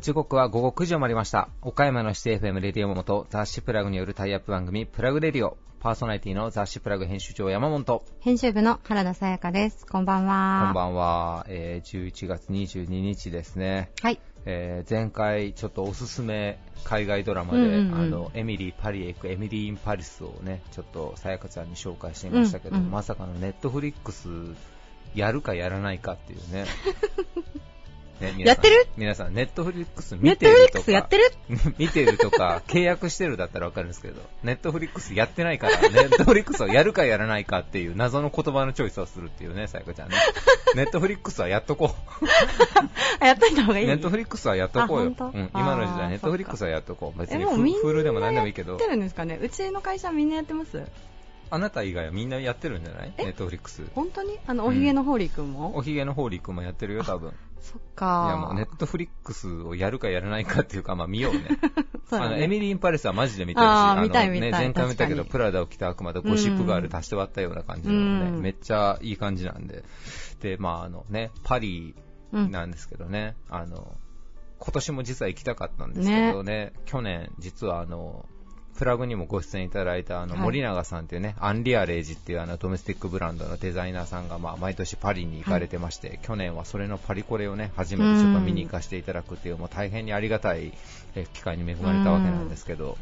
時刻は午後9時を回りました。岡山のシティ FM レディオモモと雑誌プラグによるタイアップ番組プラグレディオ。パーソナリティの雑誌プラグ編集長山本。編集部の原田さやかです。こんばんは。こんばんは。えー、11月22日ですね。はい。えー、前回ちょっとおすすめ海外ドラマで、うんうんうん。あのエミリー・パリへ行くエミリー・イン・パリスをねちょっとさやかちゃんに紹介していましたけど、うんうん。まさかのネットフリックスやるかやらないかっていうね ねやってる？皆さんネットフリックスネ見ットフリックてるとかスやってる？見てるとか契約してるだったらわかるんですけどネットフリックスやってないからネットフリックスをやるかやらないかっていう謎の言葉のチョイスをするっていうねさやかちゃんね。ネットフリックスはやっとこう。あやっといた方がいい？ネットフリックスはやっとこうよ。うん、今の時代、ネットフリックスはやっとこう。別え、にフフルでも何でもいいけど。やっ、てるんですかね？うちの会社みんなやってます？あなた以外はみんなやってるんじゃない？え？ネットフリックス。本当に？あの、おひげのホーリーくんも、おひげのホーリー君もやってるよ、多分。そっいかや、もうネットフリックスをやるかやらないかっていうか、まあ見ようね。そうだね。あの、エミリー・イン・パレスはマジで見てるし、のあー見たい見たい。ね、前回見たけど、プラダを着た悪魔とゴシップガール足して割ったような感じなので、うん。めっちゃいい感じなんで。で、まああのね、パリうんなんですけどね、あの、今年も実は行きたかったんですけどね、去年、実はあの、プラグにもご出演いただいたあのはい。森永さんっていうね、アンリアレージっていうあのドメスティックブランドのデザイナーさんがまあ毎年パリに行かれてまして、去年はそれのパリコレをね、初めてちょっと見に行かせていただくっていう、もう大変にありがたいえ機会に恵まれたわけなんですけど、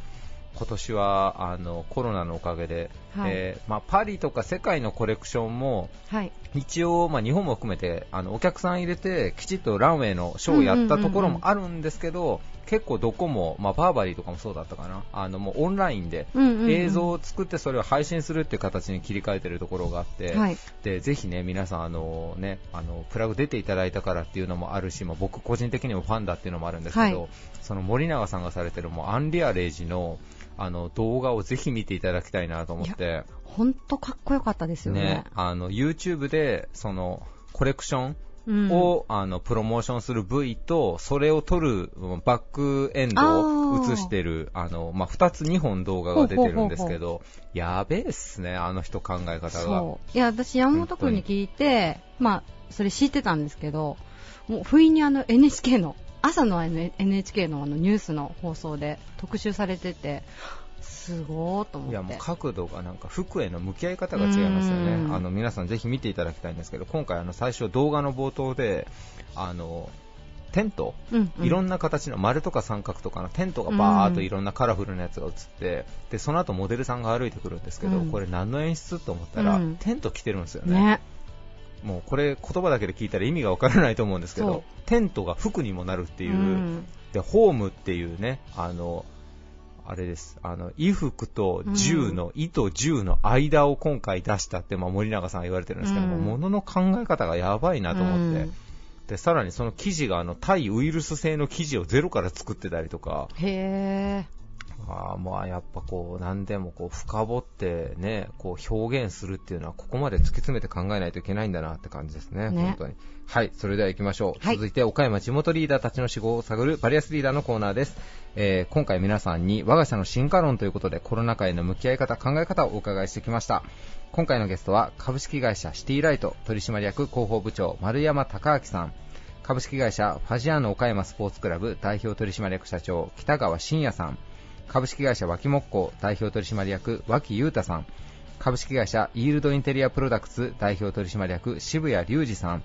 今年はあのコロナのおかげで、はい。えーまあ、パリとか世界のコレクションもはい。一応、まあ、日本も含めてあのお客さん入れてきちっとランウェイのショーをやったところもあるんですけど、結構どこも、まあ、バーバリーとかもそうだったかな。あのもうオンラインでうんうんうん。映像を作ってそれを配信するっていう形に切り替えてるところがあって、はい。でぜひね皆さんあのねあのプラグ出ていただいたからっていうのもあるし、まあ、僕個人的にもファンだっていうのもあるんですけど、はい。その森永さんがされてるもうアンリアレイジのあの動画をぜひ見ていただきたいなと思って。ほんとかっこよかったですよね。ね、あの YouTube でそのコレクションうんを、あのプロモーションする V とそれを撮るうんバックエンドを映してるあの、まあ、2つ2本動画が出てるんですけどやべえっすねあの人考え方が。いや、私、山本くんに聞いて、まあ、それ知ってたんですけど、もう、不意にあの NHK の、朝の N- NHK のあのニュースの放送で特集されてて、すごーと思って。いやもう角度がなんか服への向き合い方が違いますよね。うん。あの皆さんぜひ見ていただきたいんですけど今回あの最初動画の冒頭であのテントうんうん。いろんな形の丸とか三角とかのテントがバーっといろんなカラフルなやつが映って、でその後モデルさんが歩いてくるんですけど、うん。これ何の演出と思ったら、うん。テント着てるんですよね。ね。もうこれ言葉だけで聞いたら意味がわからないと思うんですけどテントが服にもなるっていう、ん。でホームっていうねあのあれです。あの衣服と銃の、衣と銃の間を今回出したって、まあ、森永さんが言われてるんですけども、うん。ものの考え方がやばいなと思って、うん。でさらにその生地があの対ウイルス性の生地をゼロから作ってたりとか、へあーまあやっぱこう何でもこう深掘ってねこう表現するっていうのはここまで突き詰めて考えないといけないんだなって感じですねね。本当に。はいそれでは行きましょう、はい。続いて岡山地元リーダーたちの死亡を探るバリアスリーダーのコーナーです、えー今回皆さんに我が社の進化論ということでコロナ禍への向き合い方考え方をお伺いしてきました。今回のゲストは株式会社シティライト取締役広報部長丸山隆明さん。株式会社ファジアーノ岡山スポーツクラブ代表取締役社長北川信也さん株式会社脇木工代表取締役脇裕太さん。株式会社イールドインテリアプロダクツ代表取締役渋谷隆二さん。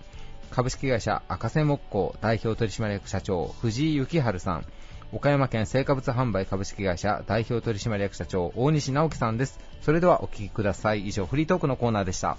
株式会社赤瀬木工代表取締役社長藤井幸春さん。岡山県成果物販売株式会社代表取締役社長大西直樹さんです。それではお聞きください。以上フリートークのコーナーでした。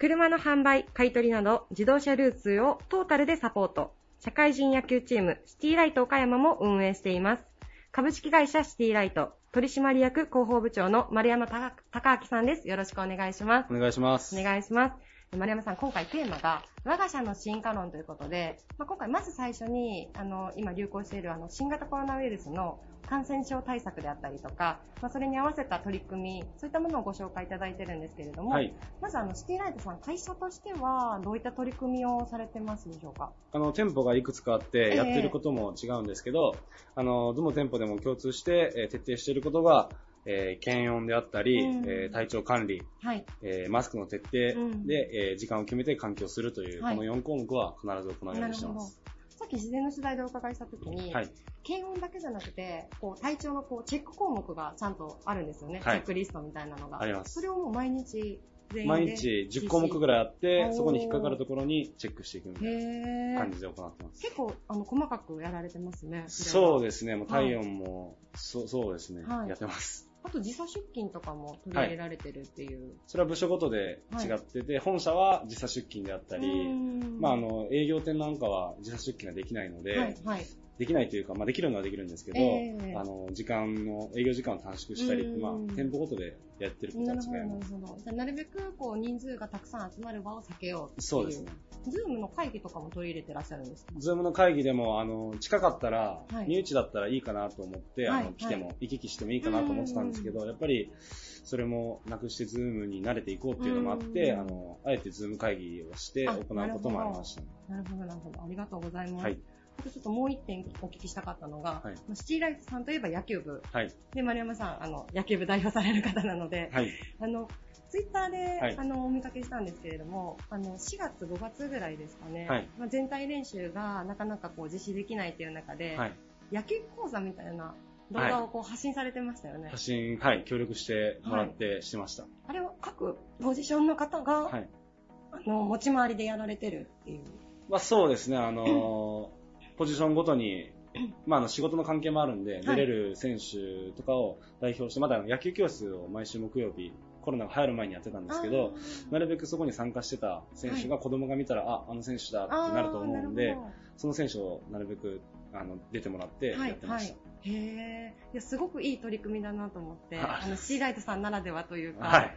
車の販売、買取など自動車流通をトータルでサポート。社会人野球チームシティライト岡山も運営しています。株式会社シティライト取締役広報部長の丸山隆明さんです。よろしくお願いします。お願いします。お願いします。丸山さん、今回テーマが、我が社の進化論ということで、まあ、今回まず最初に、あの、今流行しているあの、新型コロナウイルスの感染症対策であったりとか、まあ、それに合わせた取り組み、そういったものをご紹介いただいてるんですけれども、はい。まずあの、シティライトさん、会社としては、どういった取り組みをされてますでしょうか？あの、店舗がいくつかあって、ええやってることも違うんですけど、あの、どの店舗でも共通して、えー徹底していることが、えー検温であったり、うんえー体調管理、はい。えーマスクの徹底うんで、えー時間を決めて換気をするという、はいこの4項目は必ず行うようにしてます。さっき事前の取材でお伺いしたときに、はい。検温だけじゃなくて、こう、体調のこう、チェック項目がちゃんとあるんですよね。はいチェックリストみたいなのが。ありますそれをもう毎日、全員で毎日10項目ぐらいあってそこに引っかかるところにチェックしていくみたいな感じで行ってます。結構、あの、細かくやられてますね。そうす。ですね、もう体温も、そうそうですね、はいやってます。あと、時差出勤とかも取り入れられてるっていう。それは部署ごとで違ってて、本社は時差出勤であったり、まあ、あの、営業店なんかは時差出勤ができないので、はい、はい。できないというか、まあ、できるのはできるんですけど、ええあの、時間の、営業時間を短縮したり、うんまあ、店舗ごとでやってることは違います。なるほど。じゃあなるべく、こう、人数がたくさん集まる場を避けようっていう。そうですね。。ズームの会議とかも取り入れてらっしゃるんですか？ズームの会議でも、あの、近かったら、はい身内だったらいいかなと思って、はいあの、来ても、行き来してもいいかなと思ってたんですけど、やっぱり、それもなくしてズームに慣れていこうっていうのもあって、うんあの、あえてズーム会議をしてあ行うこともありましたね。なるほど、なるほど。ありがとうございます。はい。ちょっともう一点お聞きしたかったのが、はいまあシティライトさんといえば野球部。はい。で、丸山さん、あの、野球部代表される方なので、はい。あの、ツイッターで、はいあの、お見かけしたんですけれども、あの、4月、5月ぐらいですかね、はいまあ、全体練習がなかなかこう実施できないという中で、はい。野球講座みたいな動画をこう発信されてましたよね。発信、はい、協力してもらってしてました。あれを各ポジションの方が、はい。あの、持ち回りでやられてるっていう。まあそうですね、あのー ポジションごとに、まああの仕事の関係もあるんで、出れる選手とかを代表して、まだ野球教室を毎週木曜日、コロナが流行る前にやってたんですけど、なるべくそこに参加してた選手が子供が見たら、あ、あの選手だってなると思うんで、その選手をなるべくあの出てもらってやってました。へえ。いや、すごくいい取り組みだなと思って、は いあの、シーライトさんならではというか、はい。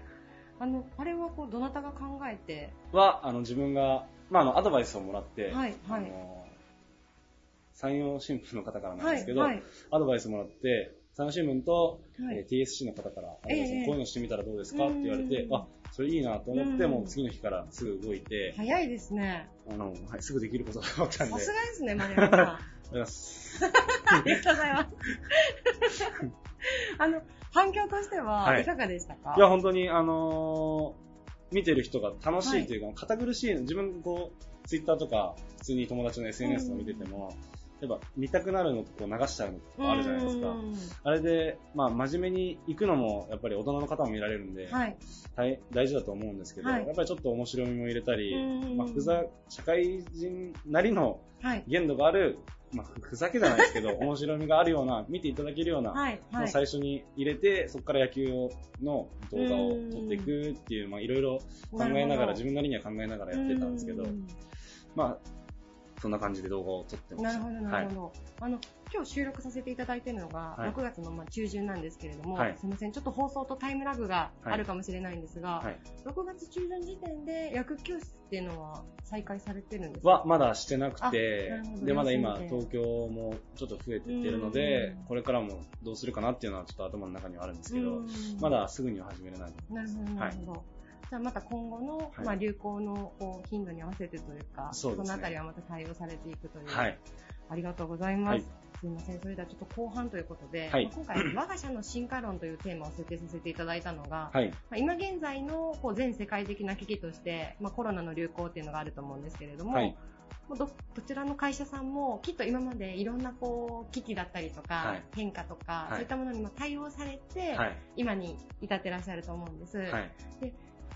あの、あれはこう、どなたが考えて、は、あの自分が、まああのアドバイスをもらって、はいはい。あの山陽新聞の方からなんですけど、はい、はい、アドバイスもらって、山陽新聞と、はいえー TSC の方から、こういうのしてみたらどうですかって言われてう、んあ、それいいなと思って、うんもう次の日からすぐ動いて、早いですね。あの、はい、すぐできることだと思ったんで、さすがありですね、丸山さん。がとうございます。ありがとうございます。あの、反響としては、はいいかがでしたか？いや、本当に、あのー見てる人が楽しいというか、堅苦しい、自分、こう、ツイッターとか、普通に友達の SNS とか見てても、やっぱ見たくなるのと流しちゃうのとかあるじゃないですか。うんあれで、まあ、真面目に行くのも、やっぱり大人の方も見られるんで、はい。大大事だと思うんですけど、はいやっぱりちょっと面白みも入れたりうん、まあ、ふざ、社会人なりのはい。限度がある、まあ、ふふざけじゃないですけど、面白みがあるような、見ていただけるような、はい。はい。最初に入れて、そこから野球をの動画を撮っていくっていう、まあ、いろいろ考えながら、自分なりには考えながらやってたんですけどう、んまあ、そんな感じで動画を撮ってました。なるほど、なるほど。あの、今日収録させていただいているのが、はい6月のまあ中旬なんですけれども、はいすみません、ちょっと放送とタイムラグがあるかもしれないんですが、はい。6月中旬時点で野球教室っていうのは再開されてるんですか？は、まだしてなくてで、まだ今、東京もちょっと増えてってるのうでん、これからもどうするかなっていうのはちょっと頭の中にはあるんですけどう、んまだすぐには始めれない。なるほど、なるほど。じゃあまた今後の、はいまあ、流行のこう頻度に合わせてというか、そねのあたりはまた対応されていくという。はい。ありがとうございます。はいすみません。それではちょっと後半ということで、はいまあ今回、我が社の進化論というテーマを設定させていただいたのが、はい。まあ今現在のこう全世界的な危機として、まあ、コロナの流行っていうのがあると思うんですけれども、はいどどちらの会社さんもきっと今までいろんなこう危機だったりとか、はい変化とか、はいそういったものにも対応されて、はい。今に至ってらっしゃると思うんです。はい。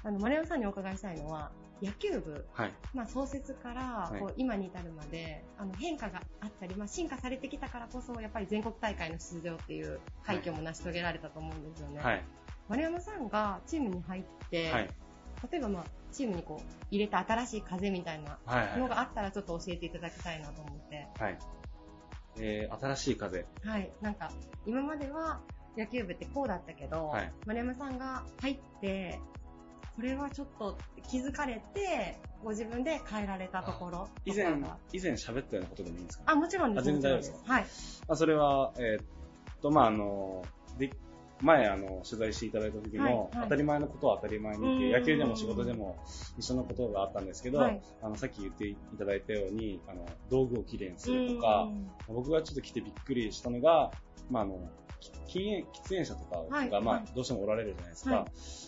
あの丸山さんにお伺いしたいのは野球部、はい。まあ、創設からはいこう今に至るまで、あの変化があったり、まあ、進化されてきたからこそやっぱり全国大会の出場っていう快挙も成し遂げられたと思うんですよね。はい。丸山さんがチームに入って、はい。例えばまあチームにこう入れた新しい風みたいなはい。のがあったらちょっと教えていただきたいなと思って。はい。えー、新しい風。はい。なんか今までは野球部ってこうだったけど、はい丸山さんが入ってこれはちょっと気づかれて、ご自分で変えられたところ。以前以前喋ったようなことでもいいんですか？あ、もちろんです。あ全然大丈夫ですはい。まあ、それは、えーっと、まあ、あの、で、前、あの、取材していただいた時も、はいはい当たり前のことは当たり前にっていう、うん野球でも仕事でも一緒のことがあったんですけど、はいあの、さっき言っていただいたように、あの、道具をきれいにするとか、僕がちょっと来てびっくりしたのが、まあ、あの、き禁煙、喫煙者とかが、はいまあはい、どうしてもおられるじゃないですか。はい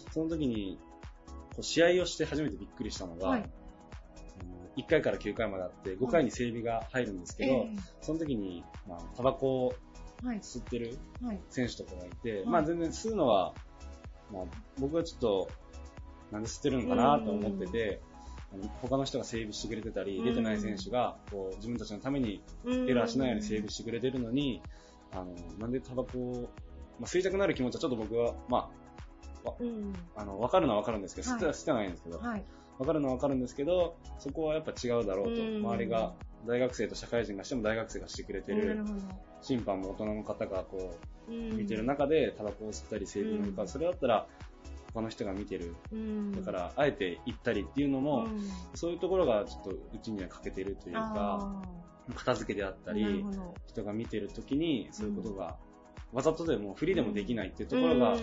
その時に、こう試合をして初めてびっくりしたのが、はい。うん1回から9回まであって、5回に整備が入るんですけど、えその時に、まあ、タバコを。吸ってるはい。選手とかがいて、い。まあ全然吸うのは、まあ僕はちょっと、なんで吸ってるのかなと思ってて、他の人が整備してくれてたり、うん。出てない選手が、こう自分たちのためにエラーしないように整備してくれてるのに、あの、なんでタバコを、まあ吸いたくなる気持ちはちょっと僕は、まうん。あ、あの、わかるのはわかるんですけど、はい。吸ってはないんですけど、はい。わかるのはわかるんですけど、そこはやっぱ違うだろうと、うん周りが、大学生と社会人がしても大学生がしてくれてる。審判も大人の方がこう、うん。見てる中でタバコを吸ったり成分か、うん。それだったら他の人が見てる。うん。だから、あえて行ったりっていうのも、うん。そういうところがちょっとうちには欠けてるというか、あ片付けであったり人が見てる時にそういうことが、わざとでもフリーでもできないっていうところが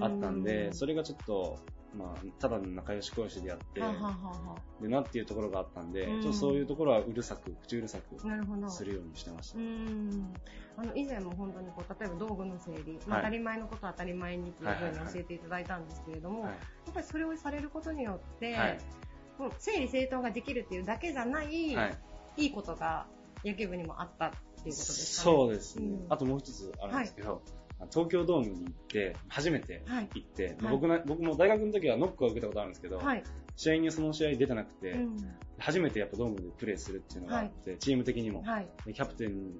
あったんで、それがちょっと、まあ、ただの仲良し講師であって、でなっていうところがあったんで、うん。ちょっとそういうところはうるさく、口うるさく。するようにしてました。うん。あの以前も本当にこう例えば道具の整理、当たり前のことは当たり前にっていうふうに教えていただいたんですけれども、はい。やっぱりそれをされることによって、はい。もう整理整頓ができるっていうだけじゃない。い、いことが野球部にもあったっていうことですかね。そうですね、うんあともう一つあるんですけど、東京ドームに行って、初めてはい行って、はい僕な僕も大学の時はノックを受けたことあるんですけど、はい。試合にその試合出てなくて、うん初めてやっぱドームでプレーするっていうのがあって、チーム的にも、はい。でキャプテン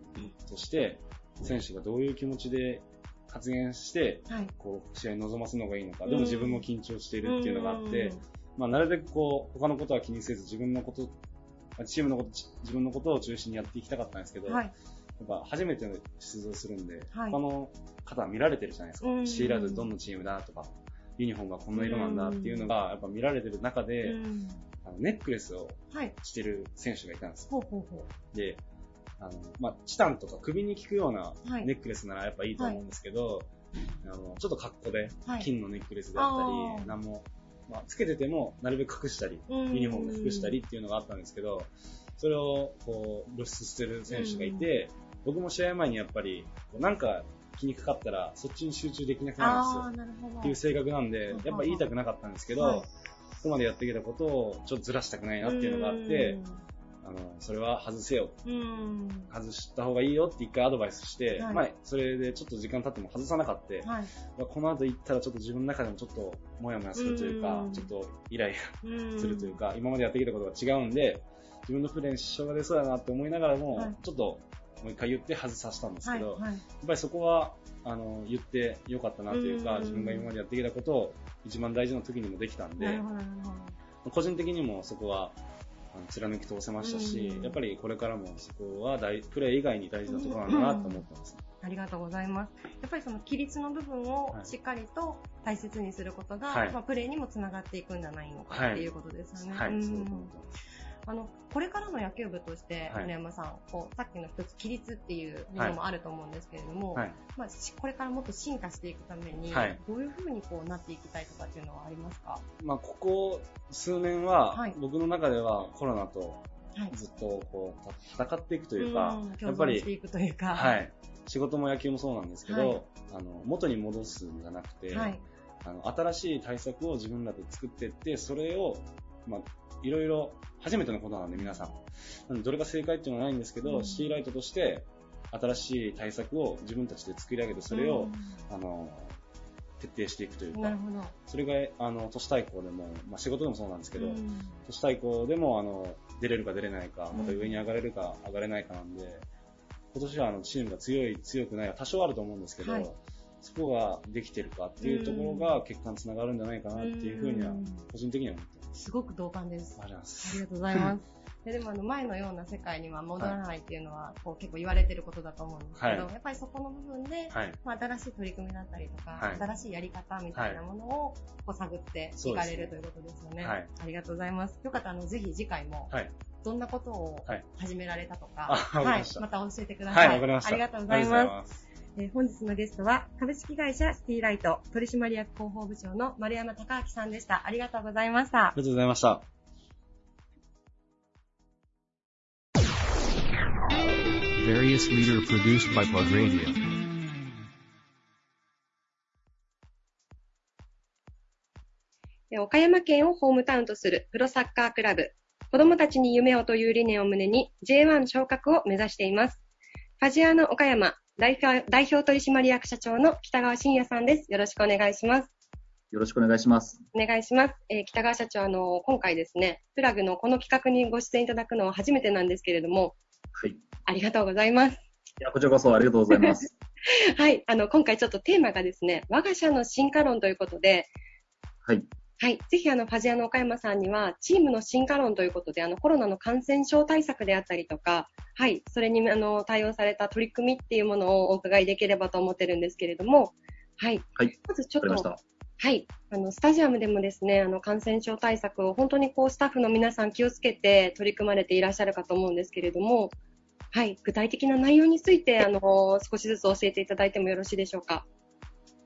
として、選手がどういう気持ちで発言して、はい。こう、試合に臨ませるのがいいのか、うんでも自分も緊張しているっていうのがあって、まあ、なるべくこう、他のことは気にせず、自分のこと、まあチームのこと、自分のことを中心にやっていきたかったんですけど、はい。やっぱ初めて出場するんで、はい。他の方は見られてるじゃないですか。うん。シーラードどんなチームだとか、ユニフォームはこんな色なんだっていうのが、やっぱ見られてる中で、うん。あのネックレスをはい。してる選手がいたんです。ほうほうほで、あの、まあ、チタンとか首に効くようなはい。ネックレスならやっぱいいと思うんですけど、あの、ちょっと格好ではい。金のネックレスであったり、なんも、まあ、つけててもなるべく隠したり、う。ユユニフォームで隠したりっていうのがあったんですけど、それをこう露出してる選手がいて、僕も試合前にやっぱり、なんか気にかかったらそっちに集中できなくなるんですよ。っていう性格なんで、やっぱ言いたくなかったんですけど、はい。ここまでやってきたことをちょっとずらしたくないなっていうのがあって、あの、それは外せよ。外した方がいいよって一回アドバイスして、はい。まあ、それでちょっと時間経っても外さなかった。はい。まあこの後行ったらちょっと自分の中でもちょっとモヤモヤするというかうん、ちょっとイライうん。ラするというか、今までやってきたことが違うんで、自分のプレーに支障が出そうだなって思いながらも、はい。ちょっともう一回言って外させたんですはい。けど、やっはい。ぱりそこは、あの、言ってよかったなというか、うん自分が今までやってきたことを一番大事な時にもできたんで。個人的にもそこは、貫き通せましたし、うんやっぱりこれからもそこは大プレー以外に大事なところなんだなと思ってます。ありがとうございます。やっぱりその規律の部分をはいしっかりと大切にすることが、はいまあ、プレーにもつながっていくんじゃないのかはいっていうことですよね。はい、うんそういうことあの、これからの野球部として、はい米山さん、こう、さっきの一つ規律っていうものもあると思うんですけれども、はい。まあ、しこれからもっと進化していくために、はいどういうふうにこうなっていきたいとかっていうのはありますか？まあ、ここ数年は、はい僕の中ではコロナとはい。ずっとこう、た戦っていくというかん、やっぱり共存していくというか、はい。仕事も野球もそうなんですけど、はいあの、元に戻すんじゃなくて、はい。あの、新しい対策を自分らで作っていって、それを、まあ、いろいろ、初めてのことなんで皆さん。なんでどれが正解っていうのはないんですけど、うん。シティライトとして、新しい対策を自分たちで作り上げて、それを、あの、徹底していくというか。それが、あの、都市対抗でも、まあ、仕事でもそうなんですけど、うん。都市対抗でも、あの、出れるか出れないか、うん。また上に上がれるか上がれないかなんで、今年はあのチームが強い、強くないは多少あると思うんですけど、はい。そこができてるかっていうところが結果につながるんじゃないかなっていうふうにはうん、個人的には思っす。すごく同感です。ありがとうございます。ででもあの前のような世界には戻らないっていうのは、こう結構言われてることだと思うんですけど、はいやっぱりそこの部分で、はい。まあ、新しい取り組みだったりとか、はい新しいやり方みたいなものをこう探っていかれるということですよね。はいありがとうございます。よかったらあのぜひ次回もはい。どんなことをはい始められたとか、あわかりました教えてください。ありがとうございます。す。えー本日のゲストは株式会社シティライト取締役広報部長の丸山隆明さんでした。ありがとうございましたあ。りがとうございました。Various leader produced by Plug Radio. えー岡山県をホームタウンとするプロサッカークラブ、子供たちに夢をという理念を胸に J1 昇格を目指しています。ファジアーノ岡山代表代表取締役社長の北川信也さんです。よろしくお願いします。よろしくお願いします。お願いします。えー北川社長、あの、今回ですね、プラグのこの企画にご出演いただくのは初めてなんですけれども、はい。いありがとうございます。や、こちらこそありがとうございます。はい、あの、今回ちょっとテーマがですね、我が社の進化論ということで、はい。はい。ぜひ、あの、ファジアの岡山さんには、チームの進化論ということで、あの、コロナの感染症対策であったりとか、はい。それに、あの、対応された取り組みっていうものをお伺いできればと思ってるんですけれども、はい。はい。まずちょっと。はい。あの、スタジアムでもですね、あの、感染症対策を本当にこう、スタッフの皆さん気をつけて取り組まれていらっしゃるかと思うんですけれども、はい。具体的な内容について、あの、少しずつ教えていただいてもよろしいでしょうか？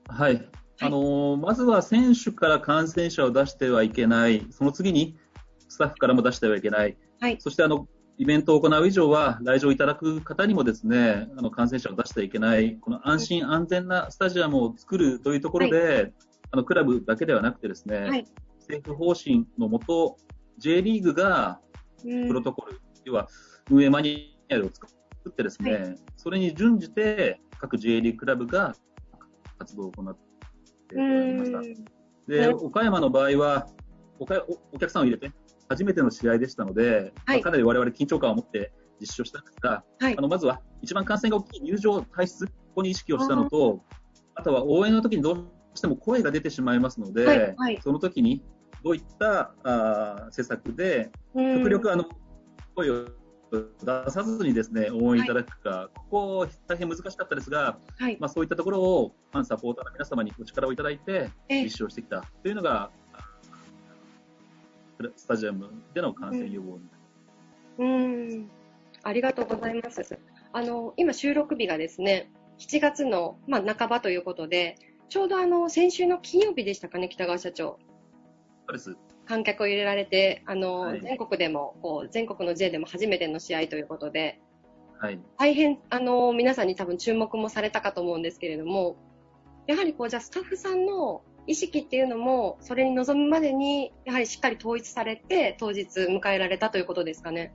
はい。あのーまずは選手から感染者を出してはいけない。その次に、スタッフからも出してはいけない。はい。そして、あの、イベントを行う以上は、来場いただく方にもですね、あの、感染者を出してはいけない。この安心安全なスタジアムを作るというところで、あの、クラブだけではなくてですね、はい政府方針のもと、J リーグがうんプロトコル、要は運営マニュアルを作ってですね、はそれに準じて各 J リーグクラブが活動を行ってで、岡山の場合はお客さんを入れて初めての試合でしたので、まあはいかなり我々緊張感を持って実施をしたんですが、はい。あのまずは一番感染が大きい入場体質、ここに意識をしたのと、あとは応援の時にどうしても声が出てしまいますので、はい。はい。その時にどういったあー施策でうん。極力あの声を出さずにですね応援いただくか、ここ大変難しかったですが、はい。まあ、そういったところをファンサポーターの皆様にお力をいただいてえ実施をしてきたというのがスタジアムでの感染予防になります。うん。ありがとうございます。あの、今収録日がですね、7月の、まあ、半ばということで、ちょうどあの、先週の金曜日でしたかね、北川社長。そうです観客を入れられて、あの、はい。全国でも、こう、全国の J でも初めての試合ということで、はい、大変、あの、皆さんに多分注目もされたかと思うんですけれども、やはりこう、じゃあスタッフさんの意識っていうのも、それに臨むまでに、やはりしっかり統一されて、当日迎えられたということですかね。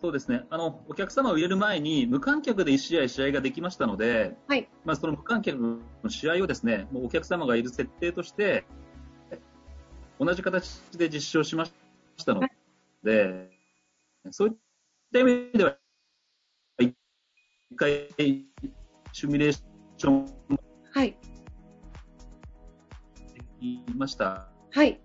そうですね。あのお客様を入れる前に無観客で1試合試合ができましたので、はい。まあ、その無観客の試合をですねもうお客様がいる設定として同じ形で実施をしましたので、そういった意味では一回シミュレーションはい。できました。はい。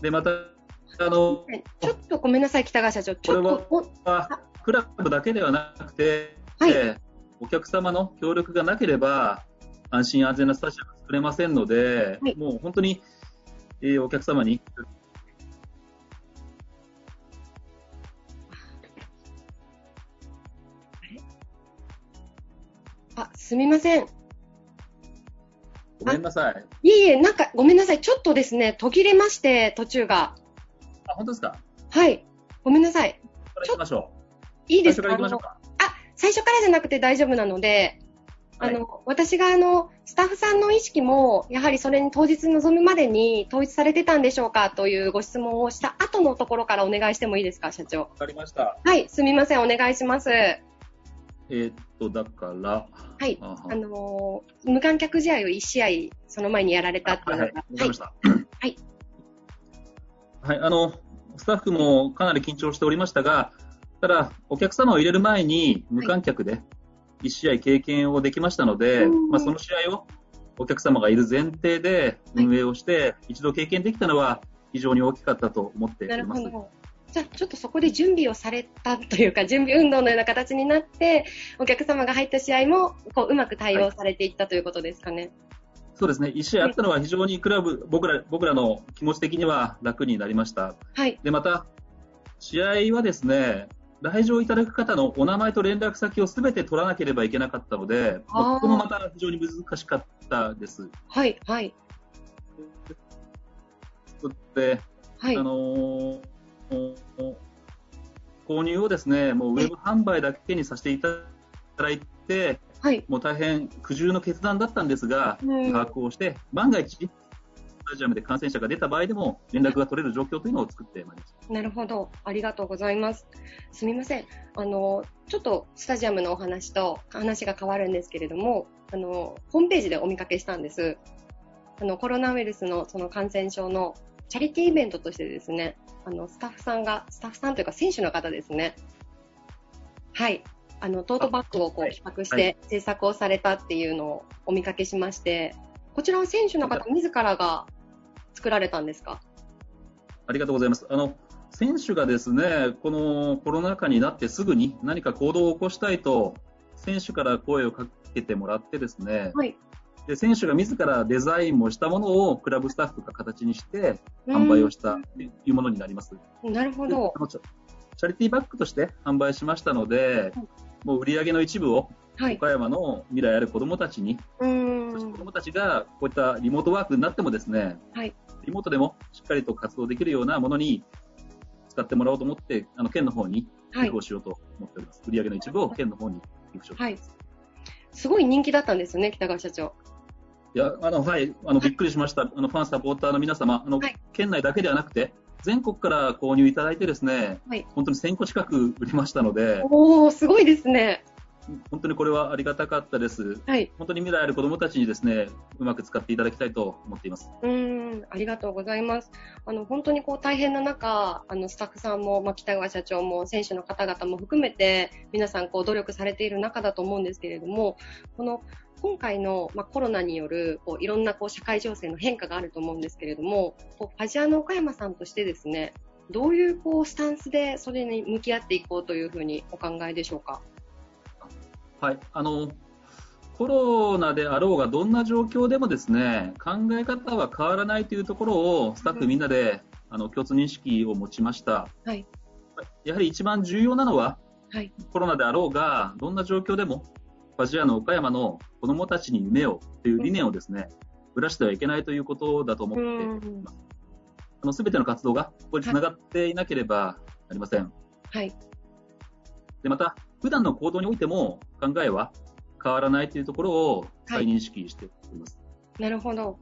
でまたあのちょっとごめんなさい、北川社長。ちょっと、おはクラブだけではなくて、はいえーお客様の協力がなければ安心安全なスタジアム作れませんので、はいもう本当に、えーお客様にあ、すみません。ごめんなさい。いえいえ、なんか、ごめんなさい。ちょっとですね、途切れまして、途中が。あ本当ですか？はい。ごめんなさい。いいですか。あ、最初からじゃなくて大丈夫なので、はいあの、私があの、スタッフさんの意識も、やはりそれに当日臨むまでに統一されてたんでしょうかというご質問をした後のところからお願いしてもいいですか、社長。わかりました。はい、すみません、お願いします。えーっと、だから、はい。あはあのー無観客試合を1試合、その前にやられたっていうはい、のがわかりました。はい。はい、あの、スタッフもかなり緊張しておりましたが、ただ、お客様を入れる前に無観客で1試合経験をできましたので、うんまあ、その試合をお客様がいる前提で運営をして、一度経験できたのは非常に大きかったと思っておなります。るほど。じゃあ、ちょっとそこで準備をされたというか、準備運動のような形になって、お客様が入った試合も、こう、うまく対応されていったということですかね。そうですね、1試合あったのは非常にクラブ、僕ら、僕らの気持ち的には楽になりました。はい。で、また、試合はですね、来場いただく方のお名前と連絡先をすべて取らなければいけなかったので、あーここもまた非常に難しかったです。はい。はい。で、はい。あのー購入をですね、もうウェブ販売だけにさせていただいて、はい。もう大変苦渋の決断だったんですが、うん把握をして、万が一、スタジアムで感染者が出た場合でも連絡が取れる状況というのを作ってまいりました。なるほど。ありがとうございます。すみません。あの、ちょっとスタジアムのお話と話が変わるんですけれども、あの、ホームページでお見かけしたんです。あの、コロナウイルスのその感染症のチャリティーイベントとしてですね、あの、スタッフさんが、スタッフさんというか選手の方ですね。はい。あの、トートバッグをこうはい企画しはいて制作をされたっていうのをお見かけしまして、こちらは選手の方自らが作られたんですか？ありがとうございます。あの選手がですね、このコロナ禍になってすぐに何か行動を起こしたいと、選手から声をかけてもらってですね、はい。で選手が自らデザインもしたものをクラブスタッフが形にして販売をしたというものになります。うんなるほでどチャリティーバッグとして販売しましたので、もう売り上げの一部をはい。岡山の未来ある子どもたちに、そして子どもたちがこういったリモートワークになってもですね、はいリモートでもしっかりと活動できるようなものに使ってもらおうと思って、あの県の方にはい寄付をしようと思っております。売り上げの一部を県の方に寄付しようと思います。すごい人気だったんですよね、北川社長。いや、あの、はい、あの、びっくりしました。あの、ファン、サポーターの皆様、あの、はい県内だけではなくて、全国から購入いただいてですね、はい本当に1000個近く売りましたので、おー、すごいですね。本当にこれはありがたかったです。はい。本当に未来ある子どもたちにですね、うまく使っていただきたいと思っています。うーん、ありがとうございます。あの、本当にこう大変な中、あの、スタッフさんも、まあ、北川社長も、選手の方々も含めて、皆さんこう努力されている中だと思うんですけれども、この、今回の、まあ、コロナによるこういろんなこう社会情勢の変化があると思うんですけれども、こうファジアの岡山さんとしてですね、どういうこうスタンスでそれに向き合っていこうというふうにお考えでしょうか？はい、あの、コロナであろうがどんな状況でもですね、考え方は変わらないというところをスタッフみんなで、あの共通認識を持ちました。はい。やはり一番重要なのは、はい。コロナであろうが、どんな状況でも、ファジアの岡山の子供たちに夢をという理念をですね、ぶらしてはいけないということだと思うっていん。ます。あの、すべての活動がここに繋がっていなければなりません。はい。で、また、普段の行動においても考えは変わらないというところを再認識しております。なるほど。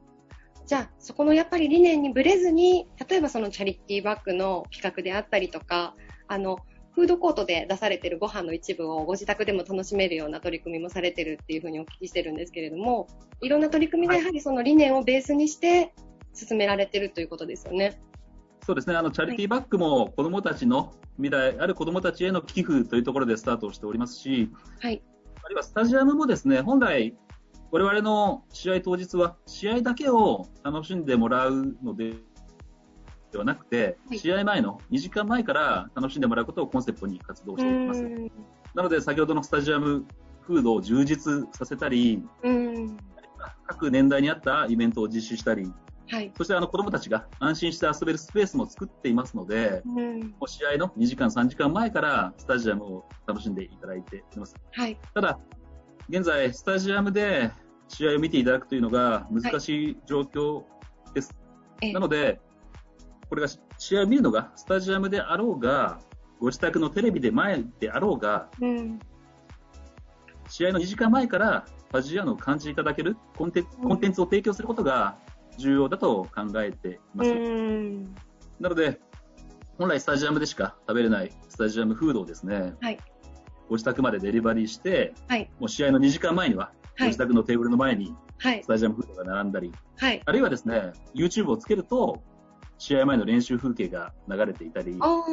じゃあ、そこのやっぱり理念にぶれずに、例えばそのチャリティーバッグの企画であったりとか、あの、フードコートで出されているご飯の一部をご自宅でも楽しめるような取り組みもされてるっていうふうにお聞きしてるんですけれども、いろんな取り組みでやはりその理念をベースにして進められてるということですよね。そうですね、あの、チャリティーバッグも子供たちの未来ある子供たちへの寄付というところでスタートをしておりますし、はい。あるいはスタジアムもですね、本来、我々の試合当日は試合だけを楽しんでもらうので、ではなくて、はい試合前の2時間前から楽しんでもらうことをコンセプトに活動うしております。ん。なので、先ほどのスタジアムフードを充実させたり、うん。各年代に合ったイベントを実施したり、はい。そしてあの子供たちが安心して遊べるスペースも作っていますので、うん。もう試合の2時間、3時間前からスタジアムを楽しんでいただいております。はい。ただ、現在、スタジアムで試合を見ていただくというのが難しい状況です。ええなので、これが試合を見るのがスタジアムであろうが、ご自宅のテレビで前であろうが、うん。試合の2時間前からファジアの感じいただけるコンテンツを提供することが重要だと考えています。うん。なので、本来スタジアムでしか食べれないスタジアムフードをですね、はいご自宅までデリバリーして、はい。もう試合の2時間前には、ごはい自。宅のテーブルの前にはいス。タジアムフードが並んだり、はい。あるいはですね、YouTube をつけると、試合前の練習風景が流れていたり、あ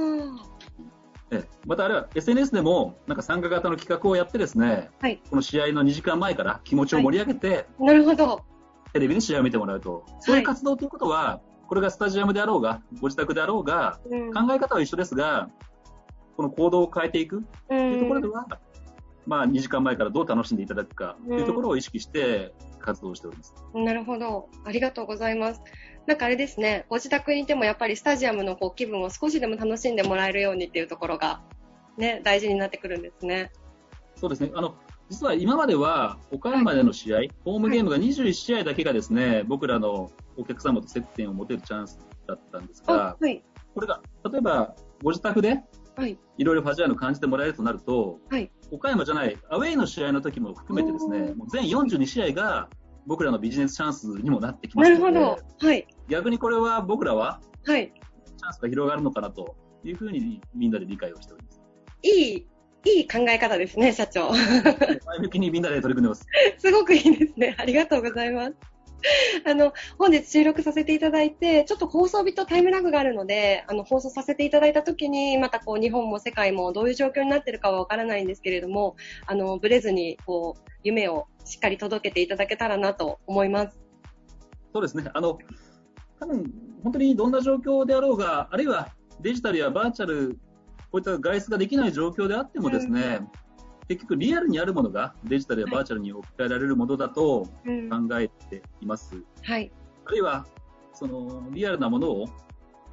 ええまたあるいは SNS でもなんか参加型の企画をやってですね、はいこの試合の2時間前から気持ちを盛り上げて、あ。なるほど。テレビで試合を見てもらうと、そういう活動ということは、これがスタジアムであろうが、ご自宅であろうが、うん考え方は一緒ですが、この行動を変えていくというところでは、まあ、2時間前からどう楽しんでいただくかというところを意識して活動しております。なるほど。ありがとうございます。なんかあれですね、ご自宅にいてもやっぱりスタジアムのこう気分を少しでも楽しんでもらえるようにっていうところが、ね、大事になってくるんですね。そうですね。あの、実は今までは、岡山での試合、ホームゲームが21試合だけがですね、僕らのお客様と接点を持てるチャンスだったんですあが、、はい。これが、例えば、ご自宅ではい。いろいろファジアーノ感じてもらえるとなると、はい岡山じゃない、アウェイの試合の時も含めてですね、もう全42試合が僕らのビジネスチャンスにもなってきまなすので、るほど。はい。逆にこれは僕らははい。チャンスが広がるのかなというふうにみんなで理解をしております。いい、いい考え方ですね、社長。前向きにみんなで取り組んでます。すごくいいですね。ありがとうございます。あの、本日収録させていただいて、ちょっと放送日とタイムラグがあるので、あの、放送させていただいたときに、またこう、日本も世界もどういう状況になってるかはわからないんですけれども、あの、ブレずに、こう、夢をしっかり届けていただけたらなと思います。そうですね。あの、多分、本当にどんな状況であろうが、あるいはデジタルやバーチャル、こういった外出ができない状況であってもですね、結局リアルにあるものがデジタルやバーチャルに置き換えられるものだとうん。考えています。はい。あるいは、そのリアルなものを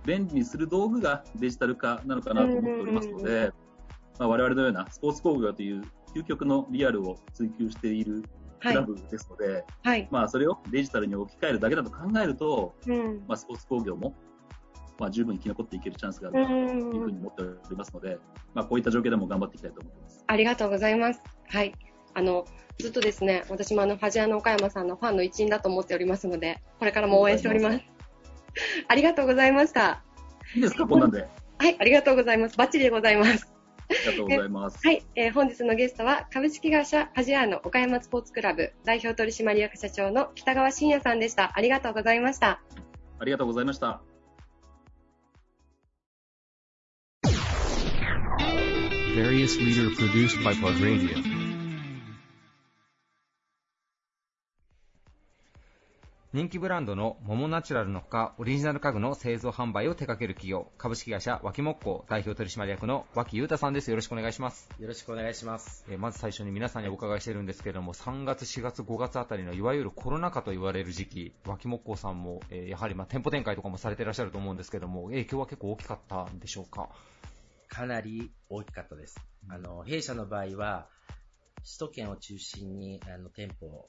便利にする道具がデジタル化なのかなと思っておりますのうんで、まあ、我々のようなスポーツ工業という究極のリアルを追求しているはいクラ。ブですので、はい。まあ、それをデジタルに置き換えるだけだと考えると、うん。まあ、スポーツ工業も、まあ、十分生き残っていけるチャンスがあるかなというふうに思っておりますので、まあ、こういった状況でも頑張っていきたいと思っています。ありがとうございます。はい。あの、ずっとですね、私もあの、ファジアの岡山さんのファンの一員だと思っておりますので、これからも応援しております。ありがとうございました。いいですか、こんなんで？はい、ありがとうございます。バッチリでございます。ありがとうございます。はい、えー本日のゲストは株式会社ファジアーノ岡山スポーツクラブ代表取締役社長の北川信也さんでした。ありがとうございました。ありがとうございました。Various leader produced by Plug Radio. 人気ブランドのモモナチュラルのほか、オリジナル家具の製造販売を手掛ける企業、株式会社脇木工代表取締役の脇裕太さんです。よろしくお願いします。よろしくお願いします。えーまず最初に皆さんにお伺いしてるんですけれども、3月、4月、5月あたりのいわゆるコロナ禍と言われる時期、脇木工さんも、えーやはりまあ店舗展開とかもされていらっしゃると思うんですけども、影響は結構大きかったんでしょうか。かなり大きかったです。あの、弊社の場合は、首都圏を中心にあの店舗を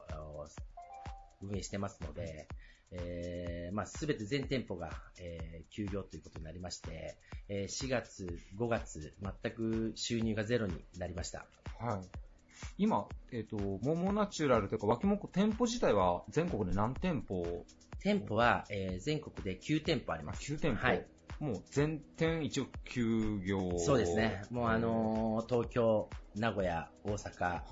運営してますので、えーまあ、すべて全店舗が、えー休業ということになりまして、えー4月、5月、全く収入がゼロになりました。はい。今、えっ、と、モモナチュラルというか、脇木店舗自体は全国で何店舗？店舗は、えー全国で9店舗あります。9店舗、はい。もう全店一応休業そうですね。もうあのー東京、名古屋、大阪は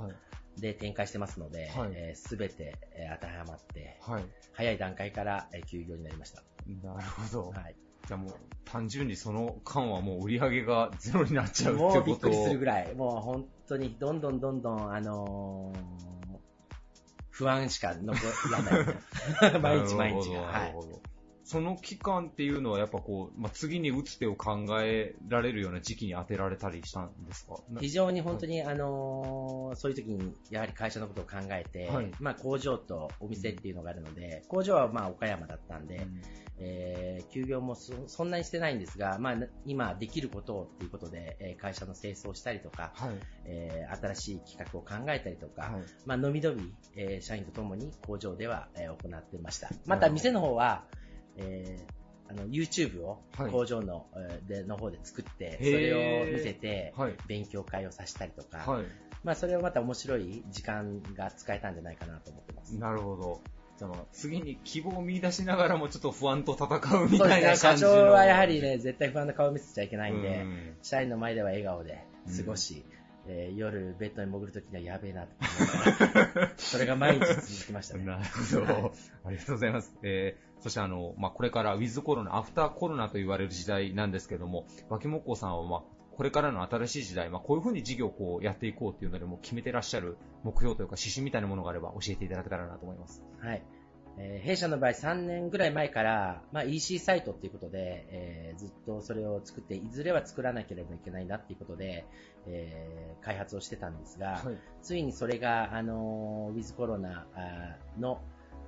い、で展開してますので、すべて、えー当てはまって、はい。早い段階から、えー休業になりました。なるほど。はい。じゃあもう、単純にその間はもう売り上げがゼロになっちゃうってもことうびっくりするぐらい、もう本当にどんどんどんどん、あのー不安しか残らない。毎日毎日が。なはい。るほど。その期間っていうのはやっぱこう、まあ、次に打つ手を考えられるような時期に当てられたりしたんですか？な非常に本当に、あのーそういう時に、やはり会社のことを考えて、はいまあ工場とお店っていうのがあるので、工場はまあ岡山だったんで、うんえー休業もそそんなにしてないんですが、まあ、今できることをっていうことで、えー会社の清掃をしたりとか、はい。えー新しい企画を考えたりとか、はい。まあ、のびのび、えー社員とともに工場では、えー行ってました。また店の方は、えーあの YouTube をはい工場の,、えーでの方で作って、それを見せて、はい。勉強会をさせたりとか、はい。まあ、それをまた面白い時間が使えたんじゃないかなと思ってます。なるほど。じゃあまあ次に希望を見出しながらもちょっと不安と戦うみたいな感じの。長はやはりね、絶対不安な顔を見せちゃいけないんで、うん社員の前では笑顔で過ごし、えー夜ベッドに潜るときにはやべえなと それが毎日続きましたね。なるほど。ありがとうございます。えー、そしてあの、まあ、これからウィズコロナ、アフターコロナと言われる時代なんですけども、脇木工さんは、まあ、これからの新しい時代、まあ、こういうふうに事業をこうやっていこうっていうのでも決めてらっしゃる目標というか指針みたいなものがあれば教えていただけたらなと思います。はい。えー弊社の場合3年ぐらい前から、まあ、EC サイトっていうことで、えーずっとそれを作って、いずれは作らなければいけないなっていうことで、えー開発をしてたんですが、はい。ついにそれが、あのーウィズコロナの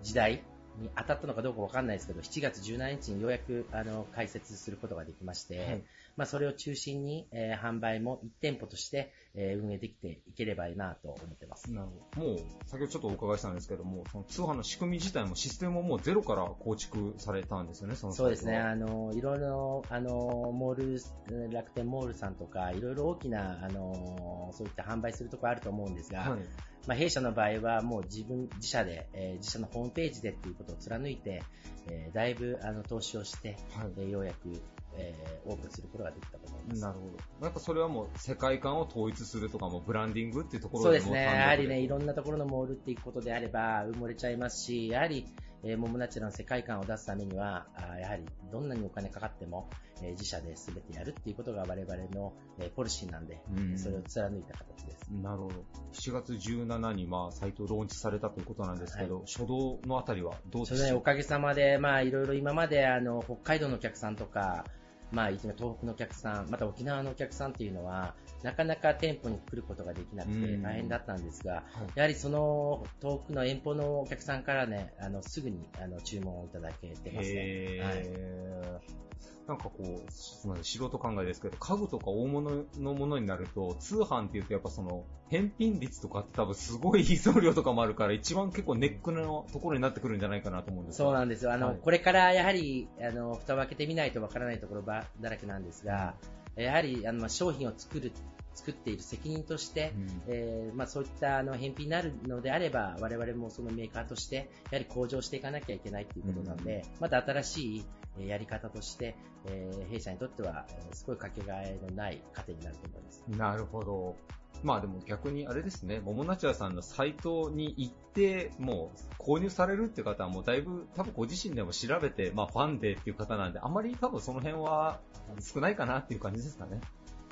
時代に当たったのかどうかわかんないですけど、7月17日にようやく、あの、開設することができまして、はい。まあ、それを中心に、えー販売も1店舗として、えー運営できていければいいなと思ってます。なるほど。もう、先ほどちょっとお伺いしたんですけども、その通販の仕組み自体もシステムももうゼロから構築されたんですよね、そのそうですね、あの、いろいろ、あの、モール、楽天モールさんとか、いろいろ大きな、あの、そういった販売するところあると思うんですが。はい。まあ、弊社の場合はもう自分、自社で、えー自社のホームページでっていうことを貫いて、えーだいぶ、あの、投資をして、はい。えーようやく、えーオープンすることができたと思います。なるほど。やっぱそれはもう世界観を統一するとかもブランディングっていうところでもそうですね。やはりね、いろんなところのモールっていくことであれば、埋もれちゃいますし、やはり、えー、モモナチュラの世界観を出すためには、あーやはり、どんなにお金かかっても、えー自社で全てやるっていうことが我々の、えーポリシーなんで、うんそれを貫いた形です。なるほど。7月17にまあサイトをローンチされたということなんですけど、初動のあたりはどうでしょうおかげさまで、まあ、いろいろ今まで、あの、北海道のお客さんとか、まあ、いつも東北のお客さん、また沖縄のお客さんっていうのは、なかなか店舗に来ることができなくてうん。大変だったんですが、はい。やはりその遠くの遠方のお客さんからね、あの、すぐにあの注文をいただけてますね。へー。なんかこう、すみません、素人考えですけど、家具とか大物のものになると、通販っていうとやっぱその、返品率とかって多分すごい送料とかもあるから、一番結構ネックのところになってくるんじゃないかなと思うんですそうなんんですよ。あの、はい。これからやはり、あの、蓋を開けてみないとわからないところばだらけなんですが、やはり、あの、まあ商品を作る、作っている責任として、えーまあ、そういったあの返品になるのであれば、我々もそのメーカーとして、やはり向上していかなきゃいけないということなので、また新しいえーやり方として、えー弊社にとっては、えーすごいかけがえのない糧になると思います。なるほど。まあでも逆にあれですね、桃ナチュラさんのサイトに行って、もう購入されるっていう方はもうだいぶ多分ご自身でも調べて、まあファンでっていう方なんで、あまり多分その辺は少ないかなっていう感じですかね。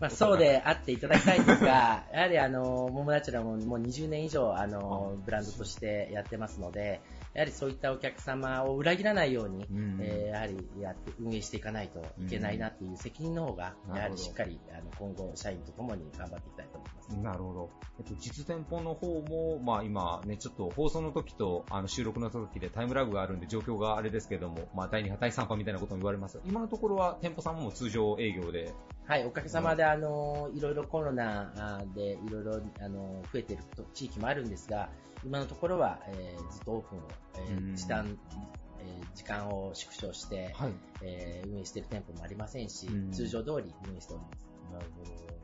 まあ、そうであっていただきたいんですが、やはりあの、モモナチュラももう20年以上あの、ブランドとしてやってますので、やはりそういったお客様を裏切らないように、うんえーやはりやって運営していかないといけないなっていう責任の方が、うんやはりしっかりあの今後社員と共に頑張っていきたいと思います。なるほど。えっと、実店舗の方も、まあ今ね、ちょっと放送の時と、あの収録の時でタイムラグがあるんで状況があれですけども、まあ第2波、第3波みたいなことも言われます。今のところは店舗さんも通常営業で。はい、おかげさまで、あの、いろいろコロナあで、いろいろ、あの、増えていると地域もあるんですが、今のところは、えーずっとオープンを、えーうん時短、えー時間を縮小して、はい。えー運営している店舗もありませんし、うん通常通り運営しております。なるほど。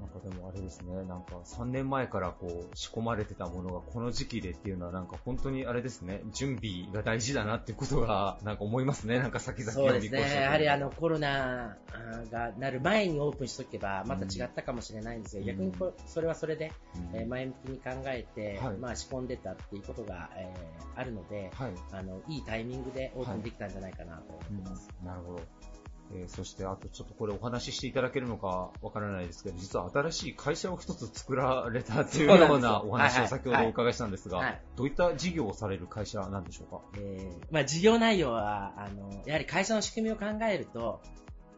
なんかでもあれですね、なんか3年前からこう仕込まれてたものがこの時期でっていうのはなんか本当にあれですね、準備が大事だなっていうことがなんか思いますね、なんか先々そうですね。やはりあのコロナがなる前にオープンしとけばまた違ったかもしれないんですが、うん。逆にこそれはそれで、うん。えー前向きに考えて、はい。まあ仕込んでたっていうことが、えーあるので、はい。あの、いいタイミングでオープンできたんじゃないかなと思ってます。なるほど。えーそして、あとちょっとこれお話ししていただけるのかわからないですけど、実は新しい会社を一つ作られたっていうよようなお話を先ほどお伺いしたんですが、はい。どういった事業をされる会社なんでしょうか？えーまあ、事業内容は、あの、やはり会社の仕組みを考えると、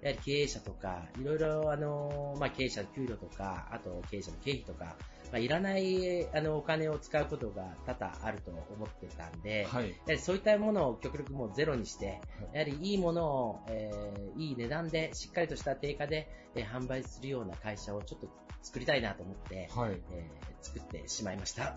やはり経営者とか、いろいろ、あの、まあ、経営者の給料とか、あと経営者の経費とか、まあ、いらない、あの、お金を使うことが多々あると思ってたんで、はい。やはりそういったものを極力もうゼロにして、やはりいいものを、えーいい値段で、しっかりとした定価で、えー販売するような会社をちょっと作りたいなと思って、はい。えー作ってしまいました。はい。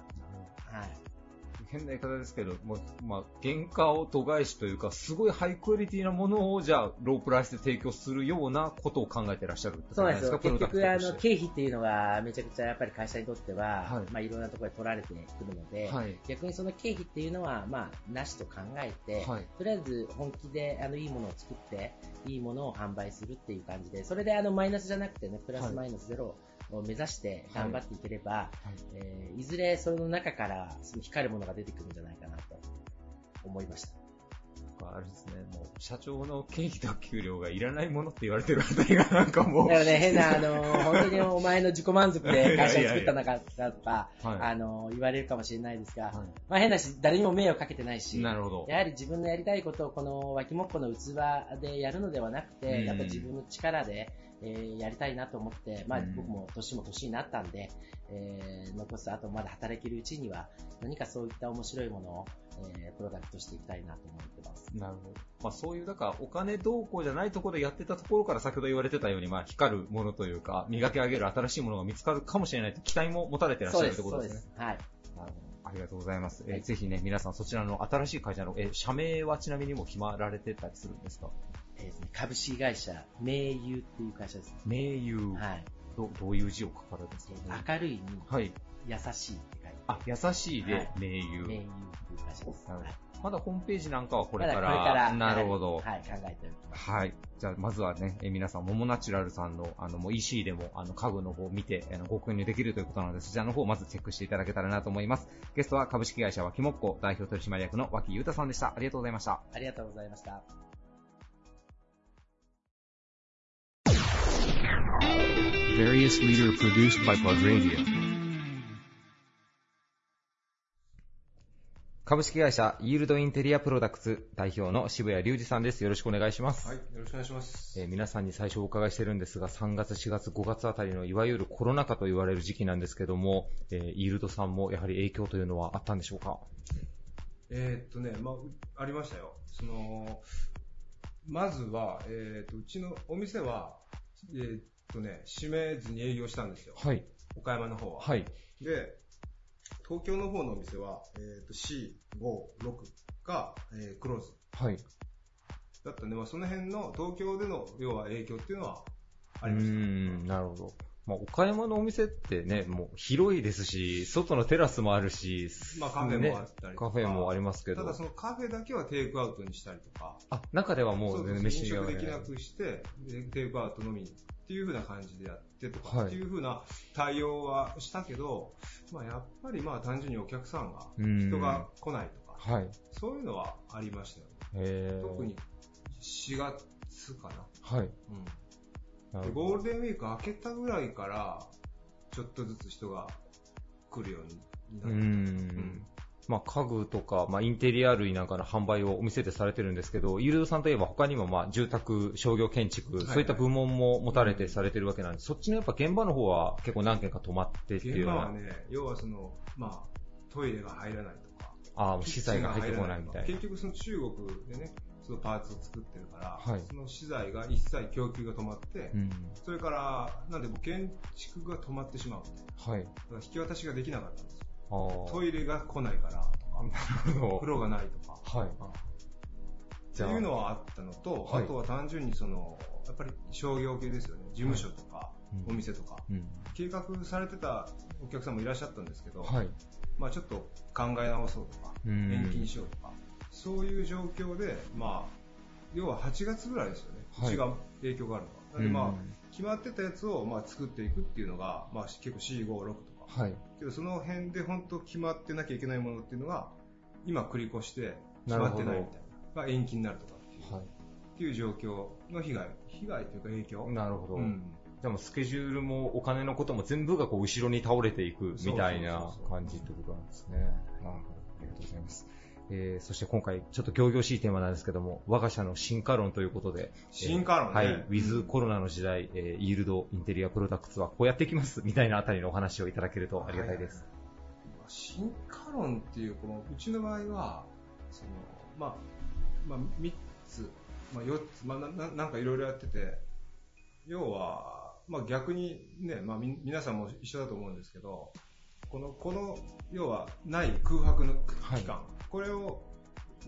変な言い方ですけど、もう、まあ、原価を度外視というか、すごいハイクオリティなものを、じゃあ、ロープライスで提供するようなことを考えてらっしゃるそうなんですよ。結局、あの、経費っていうのがめちゃくちゃやっぱり会社にとっては、はいまあいろんなところで取られてくるので、はい。逆にその経費っていうのは、まあ、なしと考えて、はい。とりあえず本気であのいいものを作って、いいものを販売するっていう感じで、それであのマイナスじゃなくてね、プラスはいマイナスゼロを目指して頑張っていければ、はいいえーいずれその中からその光るものが出てくるんじゃないかなと思いました。かあれですね、もう社長の経費と給料がいらないものって言われてるあたりがなんかもう。だからね、変な、あの、本当にお前の自己満足で会社を作ったのかとか、はいあの、言われるかもしれないですが、はいまあ変なし、誰にも迷惑かけてないし、なるほど。やはり自分のやりたいことをこの脇もっこの器でやるのではなくて、うんやっぱ自分の力で、えーやりたいなと思って、まあうん僕も年も年になったんで、えー残す後まだ働けるうちには何かそういった面白いものを、えープロダクトしていきたいなと思ってます。なるほど。まあそういう、だからお金どうこうじゃないところでやってたところから先ほど言われてたように、まあ光るものというか、磨き上げる新しいものが見つかるかもしれないと期待も持たれてらっしゃるってことですね。はい。なるほどありがとうございます。えーはいぜひね、皆さんそちらの新しい会社の、えー社名はちなみにも決まられてたりするんですか？えー株式会社、名優っていう会社です。名優、はい。どどういう字を書かれるんですか、明るいにはい。優しいって書いてあ、優しいではい名優。名優っていう会社です。まだホームページなんかはこれから。これから、なるほど。はい、考えております。はい。じゃあ、まずはね、え皆さん、モモナチュラルさんの、あの、もう EC でも、あの、家具の方を見て、あの、ご購入できるということなので、そちらの方をまずチェックしていただけたらなと思います。ゲストは株式会社脇もっこ代表取締役の脇裕太さんでした。ありがとうございました。ありがとうございました。Various leader produced by Plug Radio. 株式会社イールドインテリアプロダクツ代表の渋谷隆二さんです。よろしくお願いします。はい、よろしくお願いします。えー皆さんに最初お伺いしてるんですが、3月、4月、5月あたりのいわゆるコロナ禍と言われる時期なんですけども、えーイールドさんもやはり影響というのはあったんでしょうか？えーっとね、まあ、うありましたよ。その、まずは、えーっと、うちのお店は、えーっとね、閉めずに営業したんですよ。はい。岡山の方は。はい。で、東京の方のお店は、えーっと、4、5、6が、えークローズ。はい。だったんで、まあ、その辺の東京での、要は影響っていうのはあうりました。ーん、なるほど。まあ、岡山のお店ってね、もう広いですし、外のテラスもあるし、まあ、カフェもあったりねとか。カフェもありますけど。ただそのカフェだけはテイクアウトにしたりとか。あ、中ではもそうう全然飲食飯ができなくして、でテイクアウトのみっていう風な感じでやってとか、はいっていう風な対応はしたけど、まあやっぱりまあ単純にお客さんが、うん人が来ないとか、はい。そういうのはありましたよね。へー特に4月かな。はい。うんでゴールデンウィーク明けたぐらいから、ちょっとずつ人が来るようになうーって。ん。まあ、家具とか、まあ、インテリア類なんかの販売をお店でされてるんですけど、イールドさんといえば他にも、まあ、住宅、商業建築、はいそういった部門も持たれてされてるわけなんで、そっちのやっぱ現場の方は結構何件か止まってっていう。現場はね、要はその、まあ、トイレが入らないとか、ああ、資材が入ってこないみたいな。結局その中国でね、そのパーツを作ってるから、はいその資材が一切供給が止まって、うん。それから、なんでもう建築が止まってしまう。はい。だから引き渡しができなかったんですよ。トイレが来ないからとか、風呂がないとか。ど。はい。っていうのはあったのと、はいあとは単純にその、やっぱり商業系ですよね。事務所とか、うんお店とか、うん。計画されてたお客さんもいらっしゃったんですけど、はい。まあちょっと考え直そうとか、うん延期にしようとか、そういう状況で、まあ、要は8月ぐらいですよね。はいうちが影響があるのは。でまあ、うん決まってたやつをまあ作っていくっていうのが、まあ結構4、5、6とか。はい。けどその辺で本当決まってなきゃいけないものっていうのが、今繰り越して決まってないみたいな。が延期になるとかっていう,、はい。っていう状況の被害。被害というか影響。なるほど。うんでもスケジュールもお金のことも全部がこう後ろに倒れていくみたいな感じってことなんですね。なるほど。ありがとうございます。えー、そして今回ちょっと行々しいテーマなんですけども、我が社の進化論ということで、進化論ね。えーはい、ウィズコロナの時代、えー、イールドインテリアプロダクツはこうやっていきますみたいなあたりのお話をいただけるとありがたいです。まあ進化論っていう、このうちの場合は、そのまあ、まあ、3つ、まあ、4つ、まあ、なななんかいろいろやってて、要は、まあ、逆にね、まあ、み皆さんも一緒だと思うんですけど、この、この、要は、ない空白の期間、これを、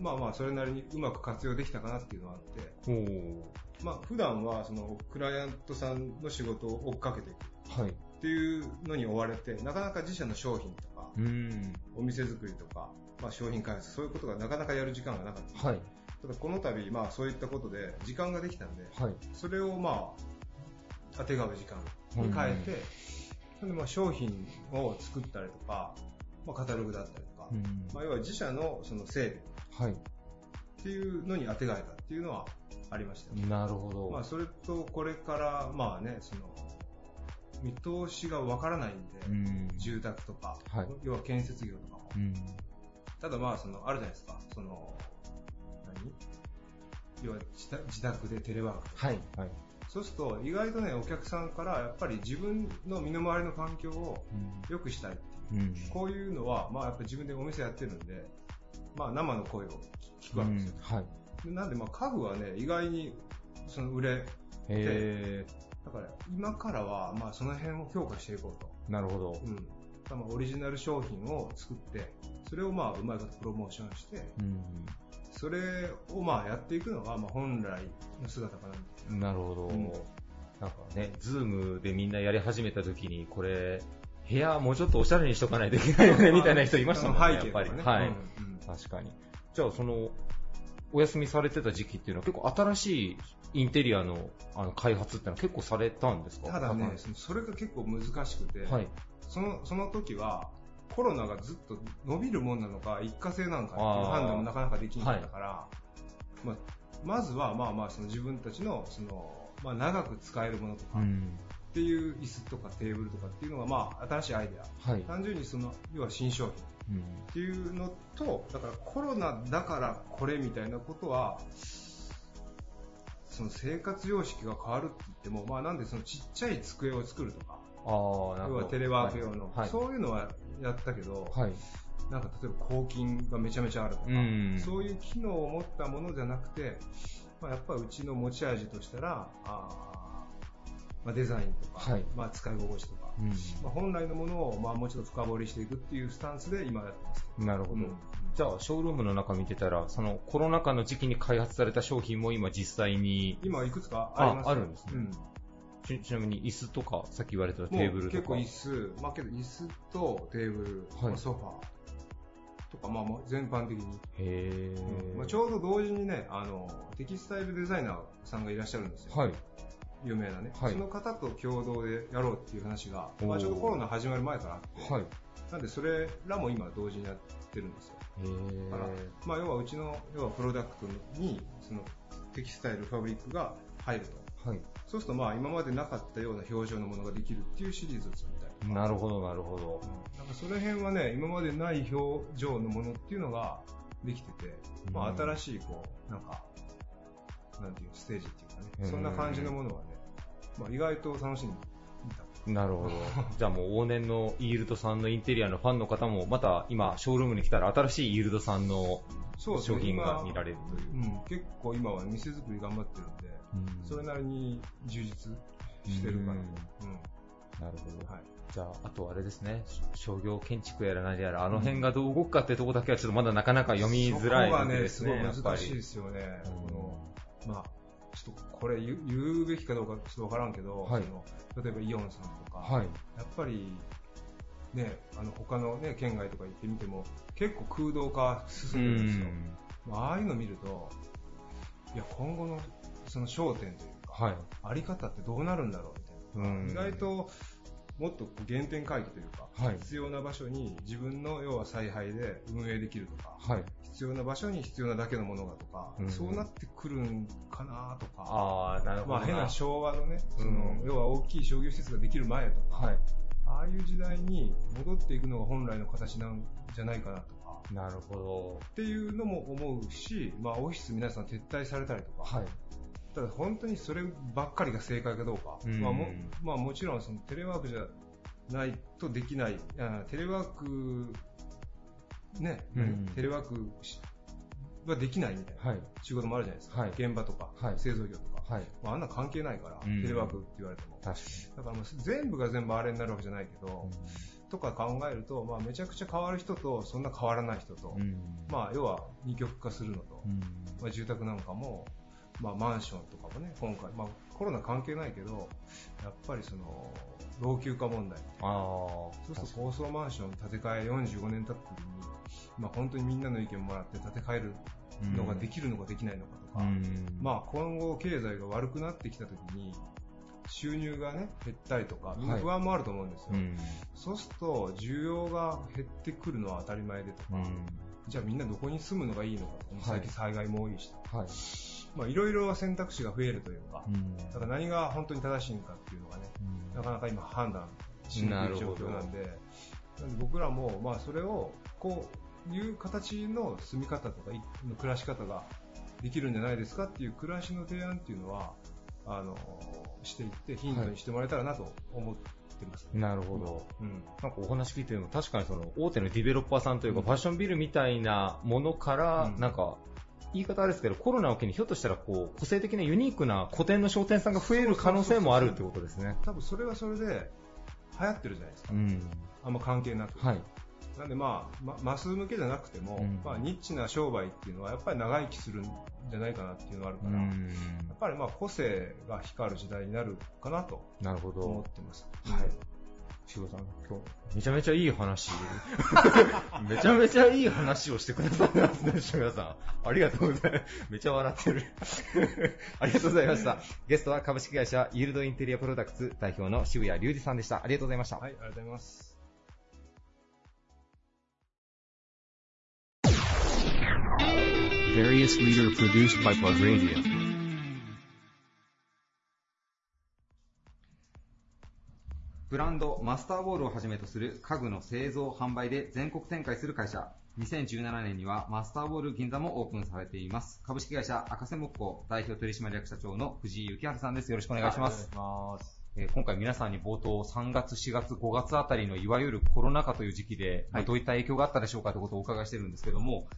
まあまあ、それなりにうまく活用できたかなっていうのがあって、まあ、普段は、その、クライアントさんの仕事を追っかけていくはい。っていうのに追われて、なかなか自社の商品とか、うーん。お店作りとか、まあ、商品開発、そういうことがなかなかやる時間がなかった。はい。ただこの度、まあそういったことで時間ができたんで、はい。それをまあ、当てがう時間に変えて、なんでまあ商品を作ったりとか、まあカタログだったりとまあ要は自社のその整備っはい。ていうのに当てがえたっていうのはありましたよ。なるほど。まあ、それとこれから、まあね、その、見通しがわからないんで、うん住宅とか、はい要は建設業とかも。うん。ただまあ、その、あるじゃないですか、その、何？要は自宅自宅でテレワーク。はい。はい。そうすると、意外とね、お客さんから、やっぱり自分の身の回りの環境をうん良くしたいっていう。うん。こういうのは、まあやっぱり自分でお店やってるんで、まあ生の声を聞くわけですよ。はい。でなんでまあ家具はね、意外にその売れ、へだから今からはまあその辺を強化していこうと。ー。なるほど。うん。まあオリジナル商品を作って、それをまあうまいことプロモーションして、うん。それをまあやっていくのがまあ本来の姿かな。なるほど。うんなんかね、ズームでみんなやり始めた時に、これ、部屋もうちょっとおしゃれにしとかないといけないよね、みたいな人いましたもんね、そのやっぱり。ね。はい、確かに。じゃあ、その、お休みされてた時期っていうのは結構新しいインテリアのあの開発っていうのは結構されたんですか？ただね、それが結構難しくて、はい。そのその時は、コロナがずっと伸びるもんなのか、一過性なんかっていう判断もなかなかできなかったから、まあ、まずはまあまあその自分たちのその、まあ、長く使えるものとか、っうん。ていう椅子とかテーブルとかっていうのがまあ新しいアイデア。はい。単純にその、要は新商品うんっていうのと、だからコロナだからこれみたいなことは、その生活様式が変わるって言っても、まあなんでそのちっちゃい机を作るとか。要はテレワーク用の、はい。そういうのはやったけど、はい。なんか例えば抗菌がめちゃめちゃあるとか、うんそういう機能を持ったものじゃなくて、まあ、やっぱりうちの持ち味としたら、あーまあ、デザインとか、はいまあ、使い心地とか、うんまあ、本来のものをまあもうちょっと深掘りしていくっていうスタンスで今やってます。なるほど。うんじゃあ、ショールームの中見てたら、そのコロナ禍の時期に開発された商品も今実際に、今いくつかありますああるんですねうんちちなみに椅子とか、さっき言われてたテーブルとか。結構椅子、まあけど椅子とテーブル、はいまあソファーとか、まあもう全般的に、へー。まあ、ちょうど同時にね、あの、テキスタイルデザイナーさんがいらっしゃるんですよ。はい。有名なね、はいその方と共同でやろうっていう話が、まあ、ちょうどコロナ始まる前からあって、はい。なんでそれらも今同時にやってるんですよ。だから、まあ、要はうちの要はプロダクトにそのテキスタイルファブリックが入ると。はい。そうするとまあ今までなかったような表情のものができるっていうシリーズを作りたい。なるほど、なるほど。うんなんかその辺はね、今までない表情のものっていうのができてて、まあうん新しいこう、なんか、なんていうステージっていうかうんね、そんな感じのものはね、まあ意外と楽しんで。なるほど。じゃあもう往年のイールドさんのインテリアのファンの方も、また今、ショールームに来たら新しいイールドさんのそうですね商品が見られるという。うん、結構今は店作り頑張ってるんで、うんそれなりに充実してるかなと。うんなるほど。はいじゃあ、あとあれですね、商業建築やら何やら、あの辺がどう動くかってとこだけはちょっとまだなかなか読みづらいそこがね、わけですすね、ごい。難しいですよね。うんこのまあ、ちょっとこれ言うべきかどうかちょっとわからんけど、はいその例えばイオンさんとか、はい。やっぱり、ね、あの他の、ね、県外とか行ってみても結構空洞化進んでるんですよ。まあああいうの見ると、いや今後のその焦点というか、はい。あり方ってどうなるんだろうみたいな。うん意外ともっと原点回帰というか、はい必要な場所に自分の要は采配で運営できるとか、はい。必要な場所に必要なだけのものがとか、うんそうなってくるんかなとか、ああ、なるほど。まあ変な昭和のね、そのうん要は大きい商業施設ができる前とか、はい。ああいう時代に戻っていくのが本来の形なんじゃないかなとか、なるほど。っていうのも思うし、まあオフィス皆さん撤退されたりとか、はい。ただ本当にそればっかりが正解かどうか、うんまあもまあ、もちろんそのテレワークじゃないとできない、あテレワーク、ね、うんテレワークしはできないみたいなはい。仕事もあるじゃないですか、はい現場とか、はい製造業とか、はい。まあ、あんな関係ないから、うんテレワークって言われても。だからもう全部が全部あれになるわけじゃないけど、に。とか考えると、まあ、めちゃくちゃ変わる人とそんな変わらない人と、うん。まあ、要は二極化するのと、うん。まあ、住宅なんかも、まあ、マンションとかもね、今回、まあ、コロナ関係ないけど、やっぱりその、老朽化問題。そうすると高層マンション建て替え45年経った時に、まあ、本当にみんなの意見もらって建て替えるのができるのかできないのかとか、うん。まあ、今後経済が悪くなってきた時に、収入がね、減ったりとか、不安もあると思うんですよ。うん。そうすると、需要が減ってくるのは当たり前でとか、うん。じゃあみんなどこに住むのがいいのか、最近災害も多いし、はい。まあいろいろ選択肢が増えるというか、うんだから何が本当に正しいのかっていうのがね、なかなか今判断しにくい状況なんで、なんで僕らも、まあそれを、こういう形の住み方とか、い暮らし方ができるんじゃないですかっていう暮らしの提案っていうのは、あの、していってヒントにしてもらえたらなと思ってます。なるほど。うん。なんかお話聞いてるの確かにその大手のディベロッパーさんというか、ファッションビルみたいなものから、うんなんか、言い方あれですけど、コロナを機にひょっとしたらこう、個性的なユニークな古典の商店さんが増える可能性もあるってことですね。多分それはそれで流行ってるじゃないですか。うん。あんま関係なく。はい。なんでまあ、まマス向けじゃなくても、うんまあニッチな商売っていうのはやっぱり長生きするんじゃないかなっていうのがあるから、やっぱりまあ個性が光る時代になるかなとなるほど。思ってます。はい。しごさん、今日、めちゃめちゃいい話、めちゃめちゃいい話をしてくださってますね、しごさん。ありがとうございます。めちゃ笑ってる。ありがとうございました。ゲストは株式会社イールドインテリアプロダクツ代表の渋谷隆二さんでした。ありがとうございました。はい、ありがとうございます。Various leader produced by Plug Radio. ブランドマスターボールをはじめとする家具の製造販売で全国展開する会社。2017年にはマスターボール銀座もオープンされています。株式会社赤瀬木工代表取締役社長の藤井幸春さんです。よろしくお願いします。えー今回皆さんに冒頭3月、4月、5月あたりのいわゆるコロナ禍という時期で、まあどういった影響があったでしょうかということをお伺いしてるんですけども、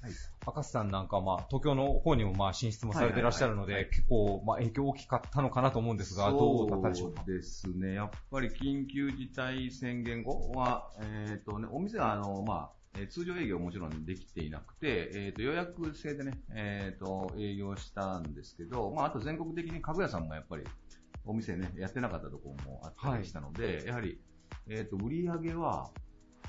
赤瀬さんなんかまあ東京の方にもまあ進出もされていらっしゃるので、結構まあ影響大きかったのかなと思うんですが、どうだったでしょうか？そうですね。やっぱり緊急事態宣言後は、えっ、とね、お店はあの、まあ、えー通常営業はもちろんできていなくて、えっ、と、予約制でね、えっ、と、営業したんですけど、まあ、あと全国的に家具屋さんもやっぱり、お店ね、やってなかったところもあったりしたので、やはり、えっ、と、売り上げは、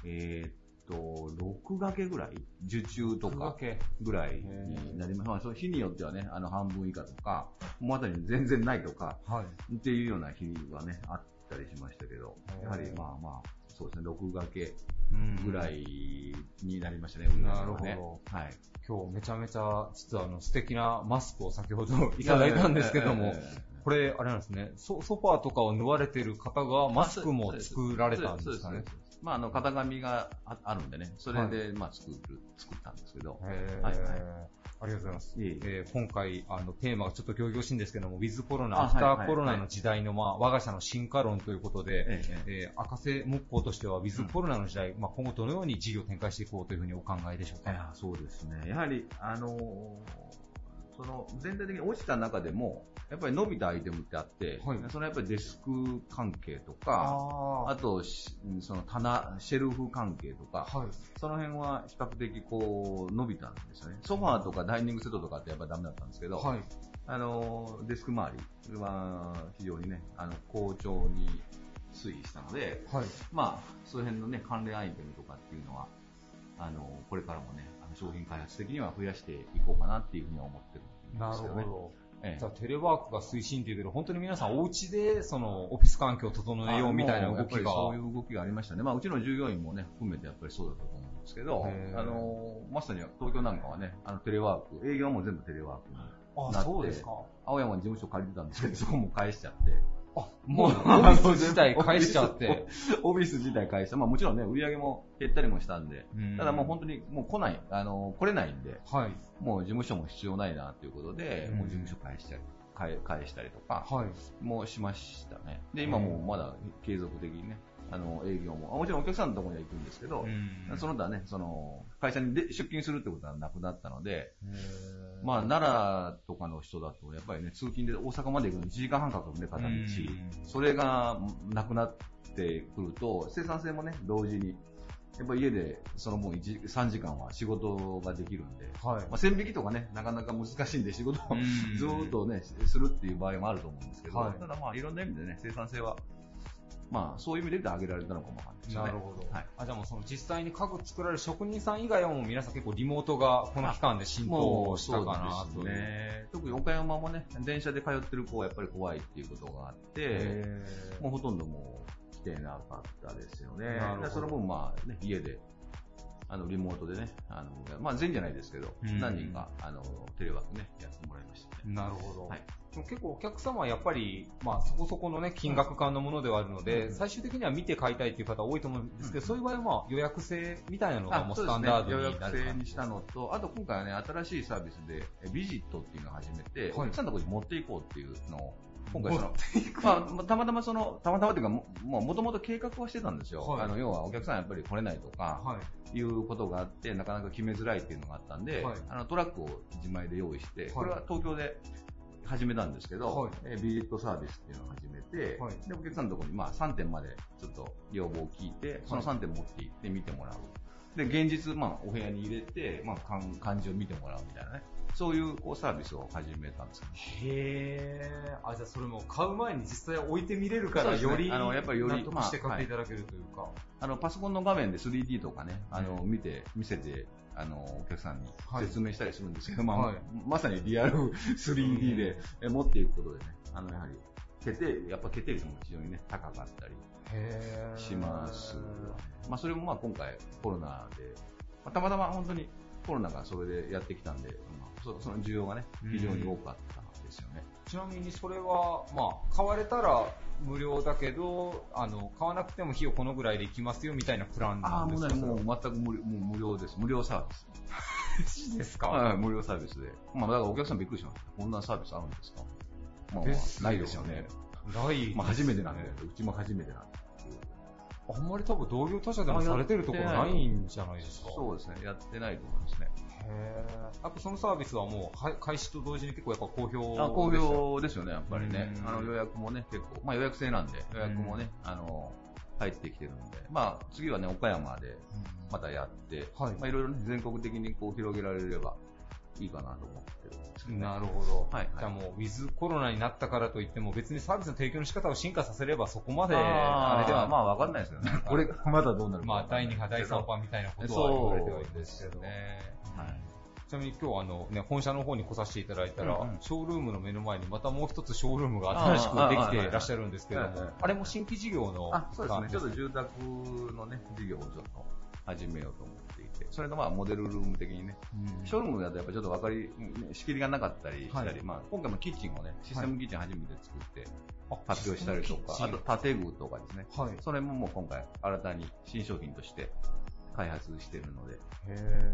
えっ、と、6掛けぐらい、受注とかぐらいになります。まあ、その日によってはね、あの、半分以下とか、もうあたりに全然ないとか、はい。っていうような日がね、あったりしましたけど、やはりまあまあ、そうですね、6掛けぐらいになりましたね、売り上げなるほど。はい。今日めちゃめちゃ、実はあの素敵なマスクを先ほどいただいたんですけどもこれ、あれなんですね、ソソファーとかを縫われてる方がマスクも作られたんですかね？まあ、あの、型紙がああるんでね、それで、まあ、作る、作ったんですけど。はいはい。ありがとうございます。いえー今回、あの、テーマがちょっと行々しいんですけども、ウィズコロナ、あアフターコロナの時代の、まあ、我が社の進化論ということで、えええー赤瀬木工としては、ウィズコロナの時代、まあ、今後どのように事業を展開していこうというふうにお考えでしょうか？そうですね。やはり、あのーその全体的に落ちた中でも、やっぱり伸びたアイテムってあって、はいそのやっぱりデスク関係とか、ああとし、その棚、シェルフ関係とか、はい。その辺は比較的こう伸びたんですよね。ソファーとかダイニングセットとかってやっぱダメだったんですけど、はい。あの、デスク周りは非常にね、あの、好調に推移したので、はい。まあ、その辺のね、関連アイテムとかっていうのは、あの、これからもね、あの商品開発的には増やしていこうかなっていうふうには思ってるんな。るほど。ええじゃあテレワークが推進っていうけど、本当に皆さんお家で、その、オフィス環境を整えようみたいな動きが。そういう動きがありましたね。まあ、うちの従業員もね、含めてやっぱりそうだったと思うんですけどあの、まさに東京なんかはね、あの、テレワーク、営業はもう全部テレワークにあ、なって、そうですか。青山に事務所借りてたんですけど、そこも返しちゃって、あ、もう、オフィス自体返しちゃって。オフィス自体返して、まあもちろんね、売り上げも減ったりもしたんで、うんただもう本当にもう来ない、あの、来れないんで、はい。もう事務所も必要ないなということで、うんもう事務所返したり、返返したりとか、はい。もうしましたね。で、今もうまだ継続的にね、あの、営業も、あもちろんお客さんのところには行くんですけど、うん。その他ね、その、会社にで出勤するってことはなくなったので、まあ、奈良とかの人だと、やっぱりね、通勤で大阪まで行くのに1時間半かかるんで、片道。うん。それがなくなってくると、生産性もね、同時に、やっぱり家でその分1 3時間は仕事ができるんで、はい。まあ、線引きとかね、なかなか難しいんで仕事をうん。ずーっとね、するっていう場合もあると思うんですけど、はい。ただまあいろんな意味でね、生産性は、まあそういう意味で言うと上げられたのかもわかんないですよね。なるほど。はい。あ、じゃあもうその実際に家具作られる職人さん以外はもう皆さん結構リモートがこの期間で浸透したかなという。そうですね。特に岡山もね、電車で通ってる子はやっぱり怖いっていうことがあって、もうほとんどもう来てなかったですよね。なるほどでその分まあね、家であの、リモートでね、あの、まあ、全じゃないですけど、うん。何人か、あの、テレワークね、やってもらいました。ね。なるほど。はい。結構お客様はやっぱり、まあそこそこのね、金額感のものではあるので、最終的には見て買いたいという方多いと思うんですけど、そういう場合はまあ予約制みたいなのがもうスタンダード予になる約制にしたのと、あと今回はね、新しいサービスで、えビジットっていうのを始めて、お客さんのところに持っていこうっていうのを、今回その、まあ、たまたまその、たまたまっていうか、もともと計画はしてたんですよ。はいあの、要はお客さんやっぱり来れないとか、はい。いうことがあって、なかなか決めづらいっていうのがあったんで、はいあのトラックを自前で用意して、いこれは東京で始めたんですけど、はいえービジットサービスっていうのを始めて、はいで、お客さんのところにまあ3点までちょっと要望を聞いて、その3点持って行って見てもらう。で、現実、まあ、お部屋に入れて、まあ、漢漢字を見てもらうみたいなね。そういうこうサービスを始めたんです。へー。あ、じゃあそれも買う前に実際置いてみれるから、ねより、あのやっぱりより納得して買っていただけるというか。あの、パソコンの画面で 3D とかね、あの、見て、見せて、あの、お客さんにはい説明したりするんですけど、まあ、はいまさにリアル 3D でえ持っていくことでね、あの、やはり、決定、やっぱ決定率も非常にね、高かったり。します。まあ、それもまあ今回コロナで、まあ、たまたま本当にコロナがそれでやってきたんで、まあ、そその需要がね、非常に多かったんですよね。ちなみにそれは、まあ、買われたら無料だけど、あの、買わなくても費用このぐらいでいきますよみたいなプランああ、なんですか？もうね、もう全く無料もう無料です。無料サービス。ですか？はい、無料サービスで。まあ、だからお客さんびっくりしました。こんなサービスあるんですか？まあ、ないですよね。ない。まあ、初めてなんで、うちも初めてなんで。あんまり多分同業他社でもされてるところないんじゃないですか。そうですね、やってないと思いますね。へー。やっぱそのサービスはもうは開始と同時に結構やっぱ好評あ好評ですよね、やっぱりね。う。ん。あの予約もね、結構、まあ予約制なんで、予約もね、あの、入ってきてるんで、まあ次はね、岡山でまたやって、はい。まあいろいろね、全国的にこう広げられればいいかなと思ってるんですね。なるほど。はいじゃあもう、ウィズコロナになったからといっても、別にサービスの提供の仕方を進化させれば、そこまで、あれでは、まあわかんないですよね。これがまだどうなるかまあ、第わかんない2波、第3波みたいなことは言われてはいるんですけどね。はい。ちなみに今日あの、ね、本社の方に来させていただいたら、うんうんショールームの目の前にまたもう一つショールームが新しくできていらっしゃるんですけどもあれも新規事業の、あ、そうですね。ちょっと住宅のね、事業をちょっと始めようと思っていて、それのまあモデルルーム的にね、うん。ショールームだとやっぱちょっと分かり、ね仕切りがなかったりしたり、はいまあ今回もキッチンをね、システムキッチン初めて作ってあ発表したりとか、あと建具とかですね、はい。それももう今回新たに新商品として開発してるので、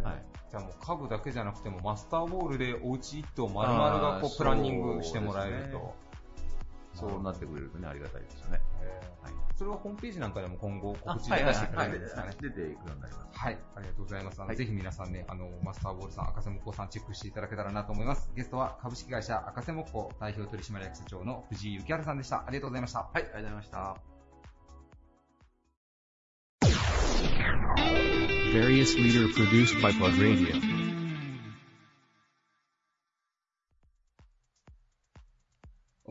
はい。じゃあもう家具だけじゃなくてもマスターボールでお家一棟丸々がこうプランニングしてもらえると。そうなってくれるとね、ありがたいですよね。はいそれはホームページなんかでも今後あ告知で出していただけるんですかね。出ていくようになります。はい、ありがとうございます。あのはいぜひ皆さんね、あの、マスターボールさん、赤瀬木工さんチェックしていただけたらなと思います。ゲストは株式会社赤瀬木工代表取締役社長の藤井幸原さんでした。ありがとうございました。はい、ありがとうございました。Various leader produced by Plug Radio.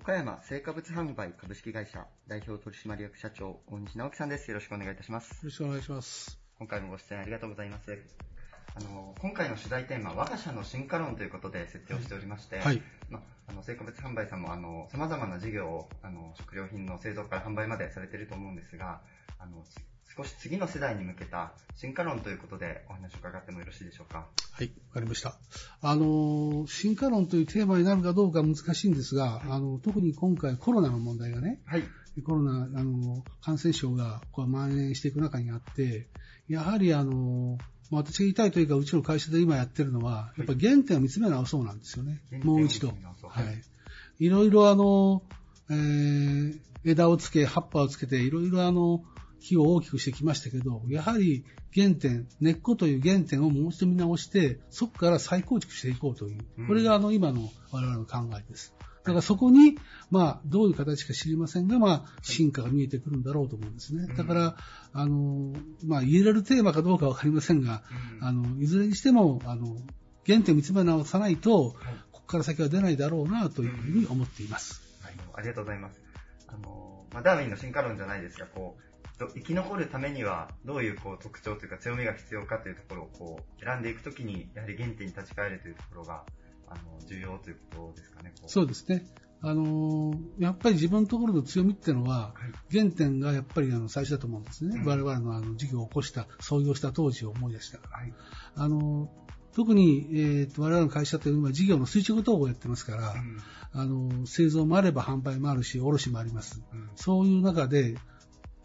岡山成果物販売株式会社代表取締役社長大西直樹さんです。よろしくお願いいたします。よろしくお願いします。今回もご出演ありがとうございます。あの今回の取材テーマ、我が社の進化論ということで設定をしておりまして、はいまあの成果物販売さんもあの様々な事業をあの食料品の製造から販売までされていると思うんですが、あの少し次の世代に向けた進化論ということでお話を伺ってもよろしいでしょうか。はい、わかりました。あの、進化論というテーマになるかどうか難しいんですが、あの、特に今回コロナの問題がね、はい。コロナ、あの、感染症がこう蔓延していく中にあって、やはりあの、まあ私が言いたいというか、うちの会社で今やってるのは、やっぱり原点を見つめ直そうなんですよね。原点をもう一度。ははいい。いろいろあの、えー枝をつけ、葉っぱをつけて、いろいろあの、木を大きくしてきましたけど、やはり原点、根っこという原点をもう一度見直して、そこから再構築していこうといううん、これがあの今の我々の考えです。だからそこに、まあ、どういう形か知りませんが、まあ、進化が見えてくるんだろうと思うんですね。だから、あの、まあ、言えられるテーマかどうかわかりませんが、あの、いずれにしても、あの、原点を見つめ直さないと、ここから先は出ないだろうな、というふうに思っています。はい、ありがとうございます。あの、まあ、ダーウィンの進化論じゃないですが、こう、と生き残るためにはどういうこう特徴というか強みが必要かというところをこう選んでいくときに、やはり原点に立ち返るというところが、あの、重要ということですかね。こうそうですね。あのーやっぱり自分のところの強みっていうのは、原点がやっぱりあの最初だと思うんですね。うん我々のあの事業を起こした、創業した当時を思い出したから。あのー特に、えーと我々の会社というのは事業の垂直統合をやってますから、あのー製造もあれば販売もあるし、卸もあります。そういう中で、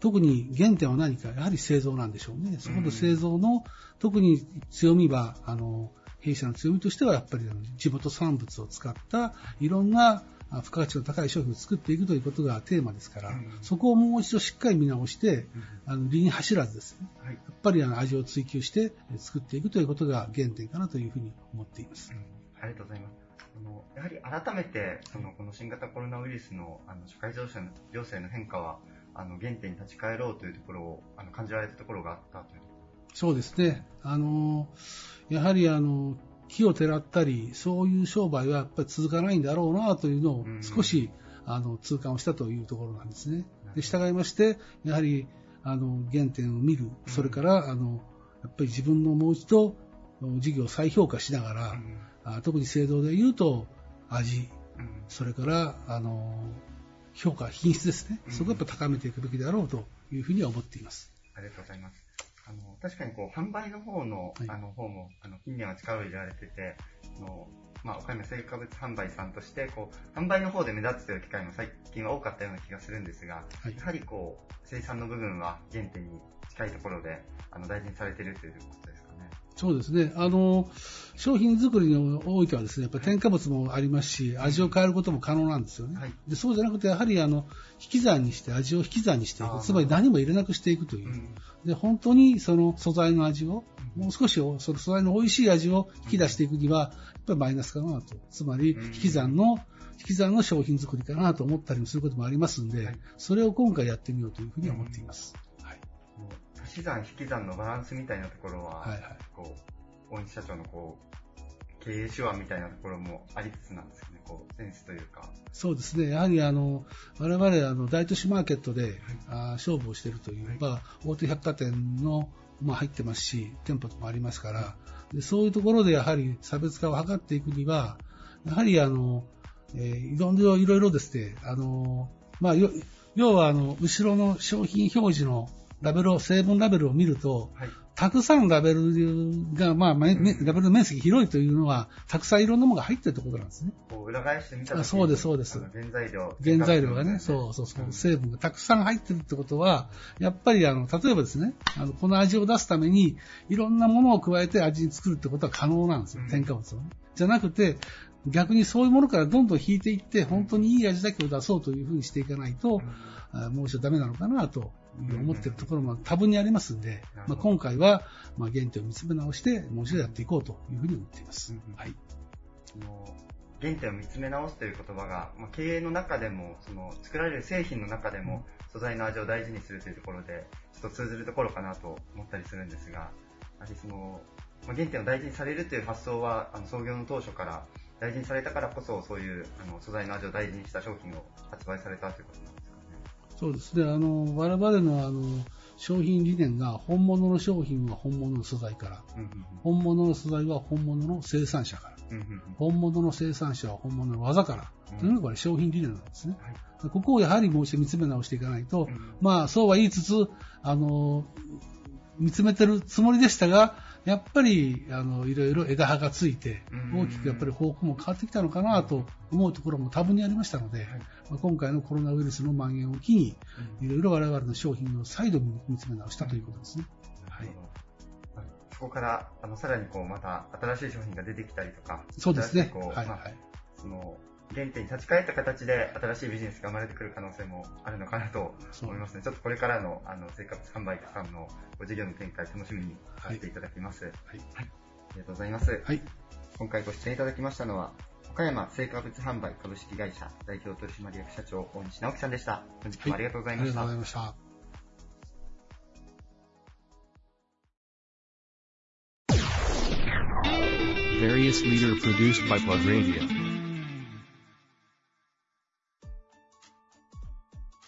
特に原点は何か、やはり製造なんでしょうね。そこで製造の、特に強みは、あの、弊社の強みとしては、やっぱり地元産物を使った、いろんなあ付加価値の高い商品を作っていくということがテーマですから、そこをもう一度しっかり見直して、あの、理に走らずですね、やっぱりあの味を追求してえ作っていくということが原点かなというふうに思っています。ありがとうございます。あのやはり改めてそのこの新型コロナウイルスのあの社会情勢の情勢の変化はあの原点に立ち返ろうというところをあの感じられたところがあったという。そうですね。あの、やはりあの、木をてらったり、そういう商売はやっぱり続かないんだろうなというのを少し、あの、痛感をしたというところなんですね。で、従いまして、やはり、あの、原点を見る、それから、あの、やっぱり自分のもう一度、事業を再評価しながら、あ特に制度で言うと、味、それから、あの、評価、品質ですね。そこをやっぱ高めていくべきだろうというふうには思っています。ありがとうございます。あの確かにこう販売の方の,、あの方もあの近年は力を入れられてて、あのまあ、岡山成果物販売さんとしてこう販売の方で目立つという機会も最近は多かったような気がするんですが、やはりこう生産の部分は原点に近いところであの大事にされているということ。そうですね。あの、商品作りにおいてはですね、やっぱり添加物もありますし、味を変えることも可能なんですよね。でそうじゃなくて、やはりあの、引き算にして、味を引き算にしていく。つまり何も入れなくしていくという。で、本当にその素材の味を、もう少しその素材の美味しい味を引き出していくには、やっぱりマイナスかなと。つまり、引き算の、引き算の商品作りかなと思ったりもすることもありますんで、それを今回やってみようというふうに思っています。足し算、引き算のバランスみたいなところは、こう、大西社長のこう、経営手腕みたいなところもありつつなんですね、こう、センスというか。そうですね。やはりあの、我々あの、大都市マーケットで、あ勝負をしているという、まあ、大手百貨店の、まあ、入ってますし、店舗もありますから、でそういうところでやはり差別化を図っていくには、やはりあの、えーいろいろ、いろいろですね、あの、まあ、よ要はあの、後ろの商品表示のラベルを、成分ラベルを見ると、たくさんラベルが、まあ、ラベルの面積広いというのは、たくさんいろんなものが入ってるってことなんですね。裏返してみたら、あそうです、そうです。原材料。原材料がね、そうそうそう、成分がたくさん入ってるってことは、やっぱりあの、例えばですね、あの、この味を出すために、いろんなものを加えて味に作るってことは可能なんですよ、添加物をね。じゃなくて、逆にそういうものからどんどん引いていって、本当にいい味だけを出そうというふうにしていかないと、あもう一度ダメなのかなと思ってるところも多分にありますんで、まあ、今回は、まあ、原点を見つめ直して、もう一度やっていこうというふうに思っています。はい。原点を見つめ直すという言葉が、まあ、経営の中でも、その作られる製品の中でも、素材の味を大事にするというところで、ちょっと通ずるところかなと思ったりするんですが、やはりその、まあ、原点を大事にされるという発想は、あの創業の当初から大事にされたからこそ、そういうあの素材の味を大事にした商品を発売されたということ。そうです。ね。あの、我々のあの、商品理念が本物の商品は本物の素材から、本物の素材は本物の生産者から、本物の生産者は本物の技から、というのがこれ商品理念なんですね。ここをやはりもう一度見つめ直していかないと、まあそうは言いつつ、あの、見つめてるつもりでしたが、やっぱり、あの、いろいろ枝葉がついて、大きくやっぱり方向も変わってきたのかなと思うところも多分にありましたので、まあ今回のコロナウイルスの蔓延を機に、いろいろ我々の商品を再度見つめ直したということですね。はい。そこから、あの、さらにこう、また新しい商品が出てきたりとか、そうですね。新しいはい。まあその、原点に立ち返った形で新しいビジネスが生まれてくる可能性もあるのかなと思いますね。ちょっとこれからの、あの、生活販売さんのご事業の展開楽しみにさせていただきます。はい。ありがとうございます。はい。今回ご出演いただきましたのは、岡山成果物販売株式会社代表取締役社長大西直樹さんでした。本日もありがとうございました。ありがとうございました。Various leader produced by Plug Radio.